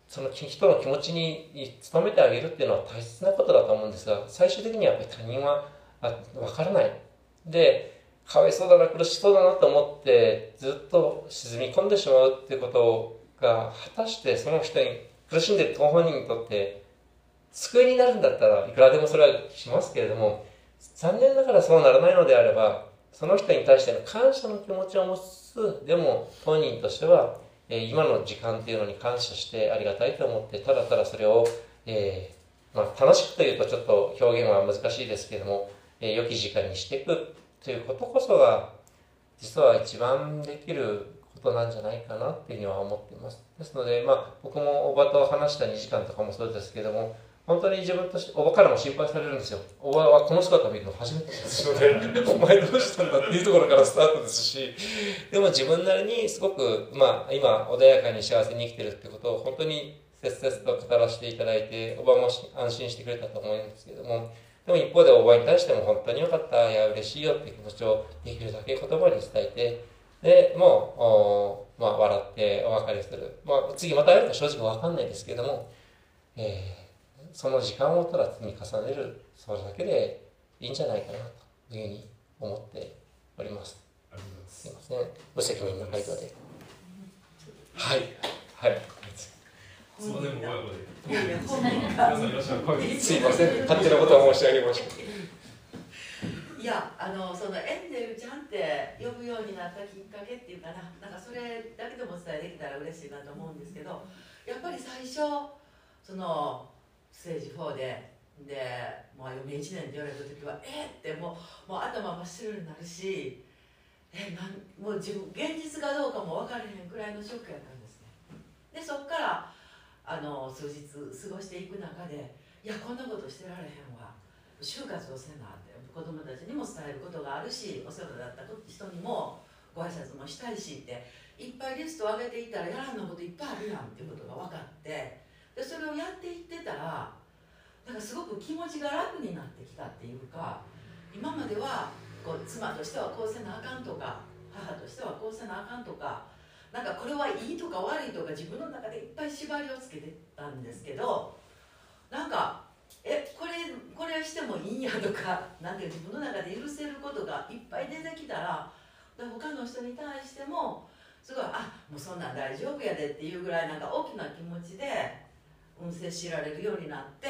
その人の気持ちに努めてあげるっていうのは大切なことだと思うんですが最終的にはやっぱり他人はあ分からない。でかわいそうだな苦しそうだなと思ってずっと沈み込んでしまうっていうことが果たしてその人に苦しんでる当本人にとって救いになるんだったらいくらでもそれはしますけれども残念ながらそうならないのであればその人に対しての感謝の気持ちを持つでも当人としては、えー今の時間っていうのに感謝してありがたいと思ってただただそれを、えーまあ、楽しくというとちょっと表現は難しいですけども、え良き時間にしていくということこそが実は一番できることなんじゃないかなっていうふうには思っています。ですので、まあ、僕もおばと話した2時間とかもそうですけども本当に自分として、おばからも心配されるんですよ。おばはこの姿を見るの初めてですので、[LAUGHS] お前どうしたんだっていうところからスタートですし、でも自分なりにすごく、まあ、今、穏やかに幸せに生きてるってことを本当に切々と語らせていただいて、おばもし安心してくれたと思うんですけれども、でも一方でおばに対しても本当によかった、いや、嬉しいよっていう気持ちをできるだけ言葉に伝えて、で、もう、おまあ、笑ってお別れする。まあ、次また会えるか正直わかんないですけれども、えーその時間をただ積み重ねる、それだけでいいんじゃないかなというふうに思っております。すすいません。無責任な回答で。はい。はい。すみません、もう親子で。いやいや本人皆さんいらっしゃる。すいません。勝手なことを申し上げました。いやあのそのエンジェルちゃんって呼ぶようになったきっかけっていうかななんかそれだけでもお伝えできたら嬉しいなと思うんですけどやっぱり最初そのステージ4で。でもう余命1年って言われた時はえっってもうもう頭真っ白になるしえなんもう自分現実かどうかも分からへんくらいのショックやったんですね。でそっからあの数日過ごしていく中でいやこんなことしてられへんわ。就活をせなって子供たちにも伝えることがあるしお世話だった人にもご挨拶もしたいしっていっぱいリストを上げていたらやらんのこといっぱいあるやんっていうことが分かってでそれをやっていってたらなんかすごく気持ちが楽になってきたっていうか今まではこう妻としてはこうせなあかんとか母としてはこうせなあかんとかなんかこれはいいとか悪いとか自分の中でいっぱい縛りをつけてたんですけどなんかえこれこれしてもいいんやとかなんて自分の中で許せることがいっぱい出てきたら他の人に対してもすごいあもうそんなん大丈夫やでっていうぐらいなんか大きな気持ちで、接しられるようになって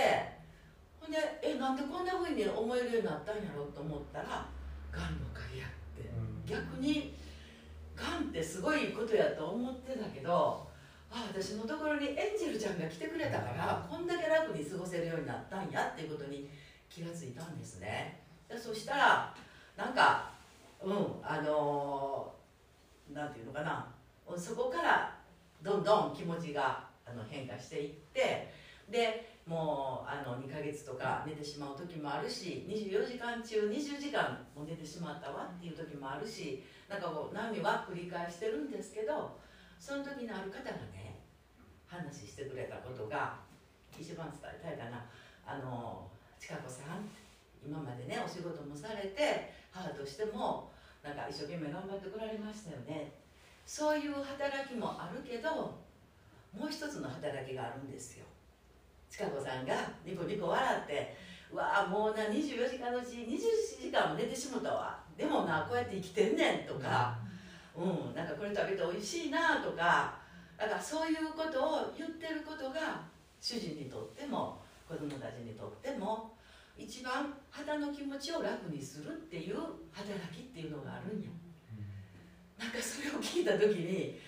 ほんでえなんでこんなふうに思えるようになったんやろうと思ったらがんのおかげやって、逆にがんってすごいことやと思ってたけどあ私のところにエンジェルちゃんが来てくれたからこんだけ楽に過ごせるようになったんやっていうことに気がついたんですね。でそしたらなんかうんあのー、なんていうのかな。そこからどんどん気持ちがあの変化していってでもうあの2ヶ月とか寝てしまう時もあるし24時間中20時間も寝てしまったわっていう時もあるしなんかこう波は繰り返してるんですけどその時にある方がね話してくれたことが一番伝えたいかな。あの千佳子さん今までねお仕事もされて母としてもなんか一生懸命頑張ってこられましたよね。そういう働きもあるけどもう一つの働きがあるんですよ。千佳子さんがニコニコ笑って「うわあもうな24時間のうち27時間も寝てしもたわ。でもなこうやって生きてんねん」とか「うんなんかこれ食べておいしいな」とかだからそういうことを言ってることが主人にとっても子供たちにとっても一番肌の気持ちを楽にするっていう働きっていうのがあるんや、なんかそれを聞いた時に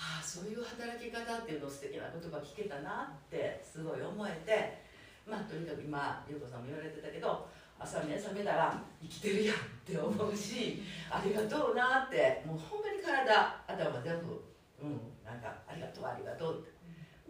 ああそういう働き方っていうの素敵な言葉聞けたなってすごい思えてまあとにかく今優子さんも言われてたけど朝目覚めたら生きてるやんって思うしありがとうなってもうほんまに体頭全部うんなんかありがとうありがとうって。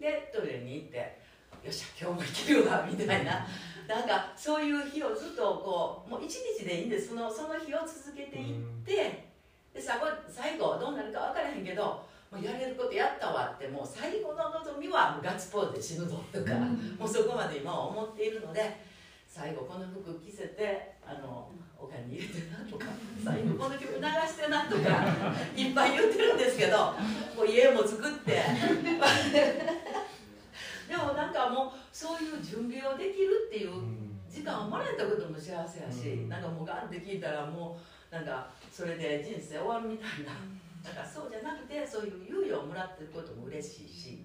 でトイレに行ってよっしゃ今日も生きるわみたいな。なんかそういう日をずっとこうもう一日でいいんです。そのその日を続けていってで最後最後どうなるか分からへんけどもうやれることやったわってもう最後の望みはガッツポーズで死ぬぞとか、もうそこまで今は思っているので最後この服着せてあのお金に入れてなとか最後この曲流してなとか [LAUGHS] いっぱい言ってるんですけどもう家も作って。[LAUGHS] でもなんかもうそういう準備をできるっていう時間をもらえたことも幸せやし、なんかもうガンって聞いたらもうなんかそれで人生終わるみたいな。だからそうじゃなくてそういう猶予をもらってることも嬉しいし、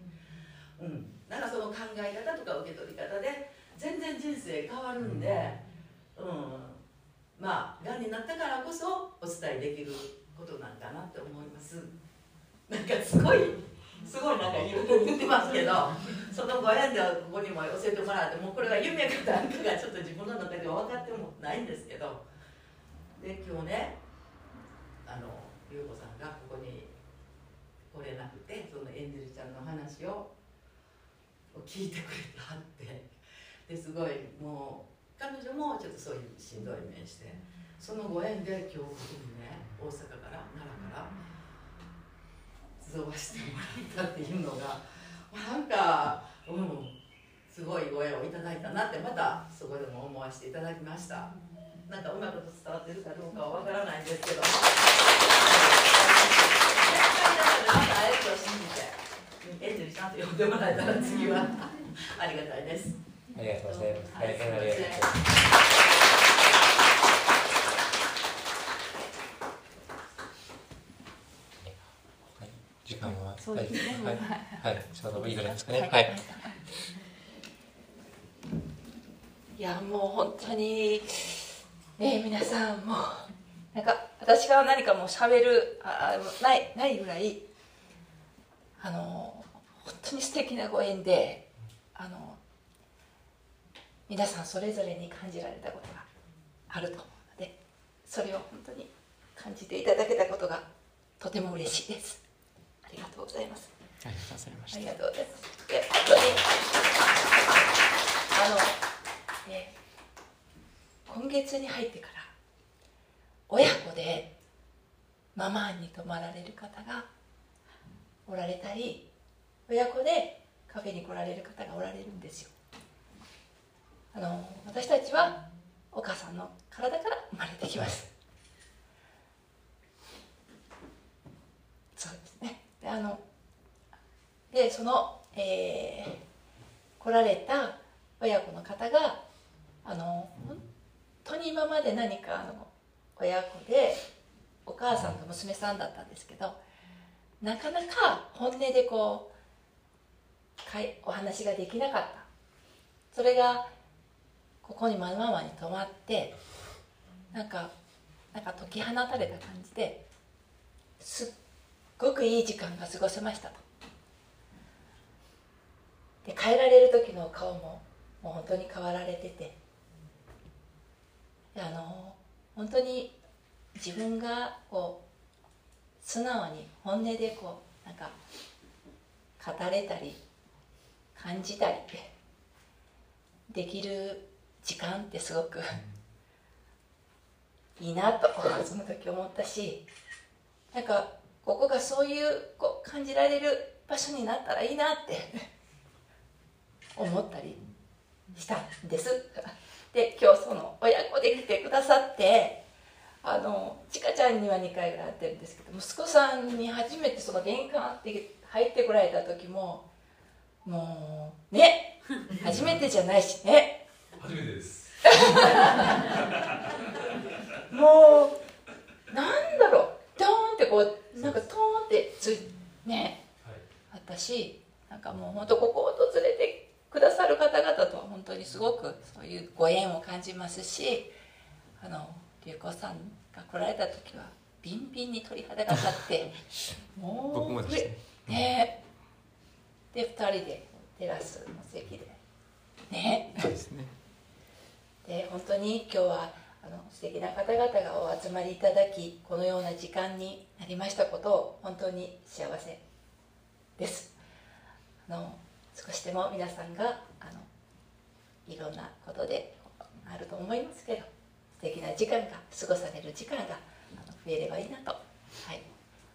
うん、なんかその考え方とか受け取り方で全然人生変わるんで、うん、まあがんになったからこそお伝えできることなんかなって思います。なんかすごいすごいなんかいろいろ言ってますけどそのご縁ではここにも教えてもらってもうこれが夢かなんかがちょっと自分の中では分かってもないんですけどで今日ねあの優子さんがここに来れなくてそのエンジェルちゃんの話を聞いてくれたって。[LAUGHS] ですごいもう彼女もちょっとそういうしんどい面してそのご縁で今日ここにね大阪から奈良から集わしてもらったっていうのがなんかうんすごいご縁をいただいたなってまたそこでも思わせていただきました。なんかうまく伝わってるかどうかはわからないんですけど。エンジェルちゃんと呼んでもらえたら次は。ありがたいです。ありがとうございます。大変ありがとうございます。時間はそうですねはい、はい、ちょうどいいぐらいですかね。はい。はい。いやもう本当にね皆さんもうなんか私が何かもう喋るあないないぐらいあの本当に素敵なご縁であの皆さんそれぞれに感じられたことがあると思うのでそれを本当に感じていただけたことがとても嬉しいですありがとうございますありがとうございましたあり。がとうございます。で、本当に。あの、ね、今月に入ってから。親子で。ママに泊まられる方がおられたり親子でカフェに来られる方がおられるんですよあの私たちはお母さんの体から生まれてきますそうですねであのでその、えー、来られた親子の方があの本当に今まで何かあの親子でお母さんと娘さんだったんですけどなかなか本音でこうかいお話ができなかった。それがここにママに泊まってなんかなんか解き放たれた感じですっごくいい時間が過ごせましたと。で帰られる時の顔ももう本当に変わられてて。あの本当に自分がこう素直に本音でこうなんか語れたり感じたりできる時間ってすごくいいなとその時思ったしなんかここがそういうこう感じられる場所になったらいいなって思ったりしたんです。で今日その親子で来てくださってあのちかちゃんには2回ぐらい会ってるんですけど息子さんに初めてその玄関って入ってこられた時ももうね [LAUGHS] 初めてじゃないしね。初めてです。[LAUGHS] もうなんだろう。ドーンってこうなんかトーンってついね、はい、あったしなんかもう本当ここを訪れてくださる方々とは本当にすごくそういうご縁を感じますしあの龍子さんが来られた時はビンビンに鳥肌が立ってもう [LAUGHS] 僕もでしたねね。で2人でテラスの席でね。そうですね。で本当に今日はあの素敵な方々がお集まりいただきこのような時間になりましたことを本当に幸せです。あの少しでも皆さんがあのいろんなことであると思いますけど素敵な時間が過ごされる時間が増えればいいなと、はい、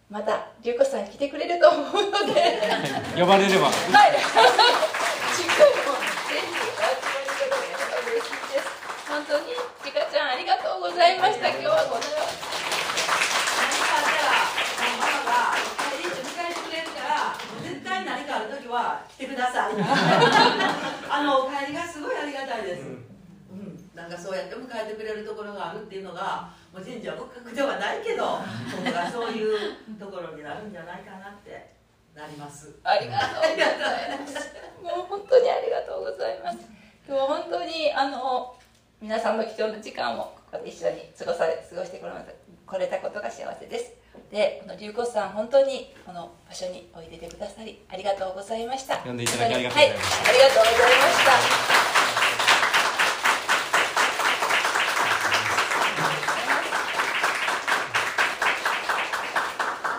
また龍子さん来てくれると思うので [LAUGHS] 呼ばれればはい。[LAUGHS] しっかりもぜひお集まりいただけたら嬉しいです。本当にちかちゃんありがとうございました。今日はこのださい [LAUGHS] あのお帰りがすごいありがたいです、うん、なんかそうやって迎えてくれるところがあるっていうのがもう神社仏閣ではないけどここがそういうところになるんじゃないかなってなりますありがとうございます。もう本当にありがとうございます。今日は本当にあの皆さんの貴重な時間をここで一緒に過ごされ過ごしてこれたことが幸せです。で、この龍子さん本当にこの場所においでてくださりありがとうございました。呼んでいただきありがとうございますはい、ありがとうございました。